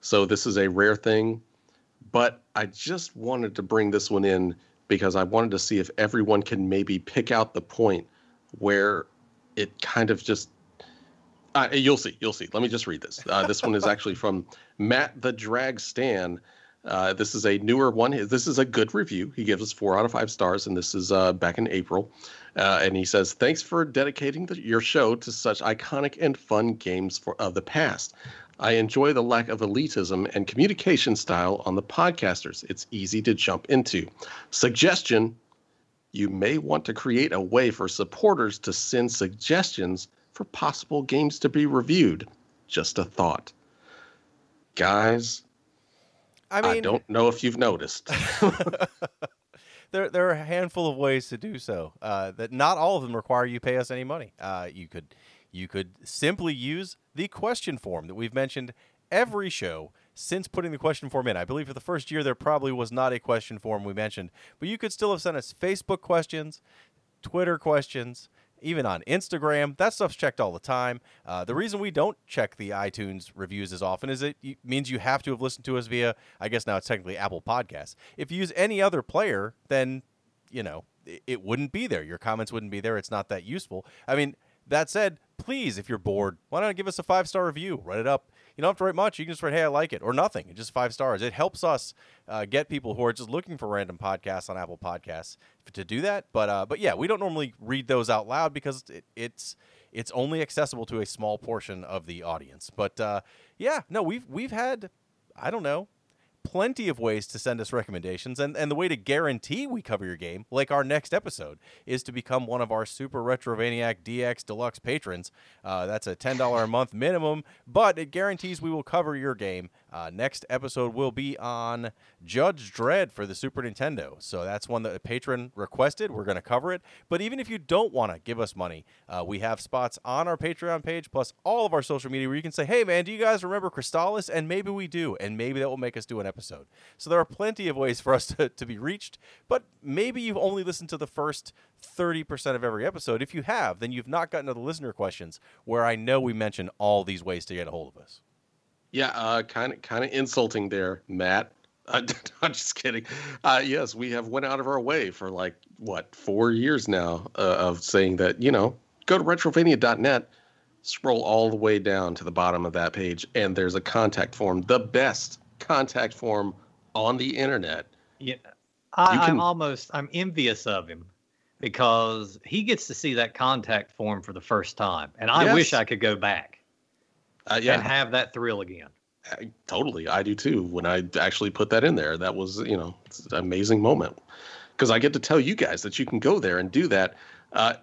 So this is a rare thing. But I just wanted to bring this one in because I wanted to see if everyone can maybe pick out the point where it kind of just. Uh, you'll see. You'll see. Let me just read this. Uh, this one is actually from Matt the Drag Stan. Uh, this is a newer one. This is a good review. He gives us four out of five stars, and this is uh, back in April. Uh, and he says, "Thanks for dedicating the, your show to such iconic and fun games for of the past. I enjoy the lack of elitism and communication style on the podcasters. It's easy to jump into. Suggestion you may want to create a way for supporters to send suggestions for possible games to be reviewed. Just a thought. Guys, I mean, I, don't know if you've noticed. there there are a handful of ways to do so. Uh, that not all of them require you pay us any money. Uh, you could you could simply use the question form that we've mentioned every show since putting the question form in. I believe for the first year there probably was not a question form we mentioned, but you could still have sent us Facebook questions, Twitter questions, even on Instagram. That stuff's checked all the time. Uh, the reason we don't check the iTunes reviews as often is it means you have to have listened to us via, I guess now it's technically Apple Podcasts. If you use any other player, then, you know, it, it wouldn't be there. Your comments wouldn't be there. It's not that useful. I mean, that said, please, if you're bored, why not give us a five star review? Write it up you don't have to write much. You can just write, "Hey, I like it," or nothing. It's just five stars. It helps us uh, get people who are just looking for random podcasts on Apple Podcasts to do that. But uh, but yeah, we don't normally read those out loud because it, it's it's only accessible to a small portion of the audience. But uh, yeah, no, we've we've had I don't know plenty of ways to send us recommendations. And, and the way to guarantee we cover your game, like our next episode, is to become one of our Super Retrovaniac DX Deluxe patrons. Uh, that's a $10 a month minimum, but it guarantees we will cover your game. Uh, next episode will be on Judge Dredd for the Super Nintendo. So that's one that a patron requested. We're going to cover it. But even if you don't want to give us money, uh, we have spots on our Patreon page, plus all of our social media where you can say, hey, man, do you guys remember Crystalis? And maybe we do. And maybe that will make us do an episode. So there are plenty of ways for us to, to be reached, but maybe you've only listened to the first 30% of every episode. If you have, then you've not gotten to the listener questions where I know we mention all these ways to get a hold of us. Yeah, kind of kind of insulting there, Matt. Uh, I'm just kidding. Uh, yes, we have went out of our way for like what four years now uh, of saying that you know go to retrovania.net, scroll all the way down to the bottom of that page, and there's a contact form, the best contact form on the internet. Yeah, I, can... I'm almost I'm envious of him because he gets to see that contact form for the first time, and I yes. wish I could go back. Uh, yeah. And have that thrill again. I, totally, I do too. When I actually put that in there, that was you know an amazing moment because I get to tell you guys that you can go there and do that. Uh,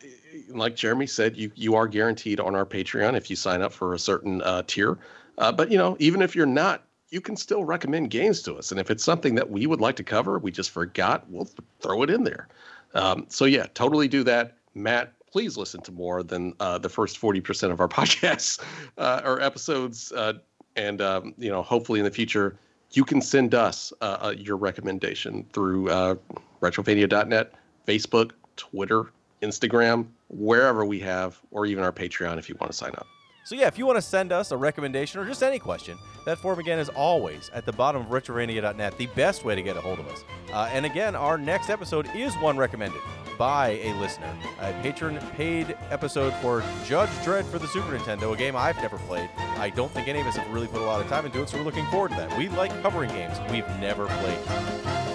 like Jeremy said, you you are guaranteed on our Patreon if you sign up for a certain uh, tier. Uh, but you know, even if you're not you can still recommend games to us. And if it's something that we would like to cover, we just forgot, we'll th- throw it in there. Um, so, yeah, totally do that. Matt, please listen to more than uh, the first 40% of our podcasts uh, or episodes. Uh, and, um, you know, hopefully in the future, you can send us uh, uh, your recommendation through uh, retrovania.net, Facebook, Twitter, Instagram, wherever we have, or even our Patreon if you want to sign up. So yeah, if you want to send us a recommendation or just any question, that form again is always at the bottom of retrovania.net, the best way to get a hold of us. Uh, and again, our next episode is one recommended by a listener, a patron paid episode for Judge Dredd for the Super Nintendo, a game I've never played. I don't think any of us have really put a lot of time into it, so we're looking forward to that. We like covering games we've never played.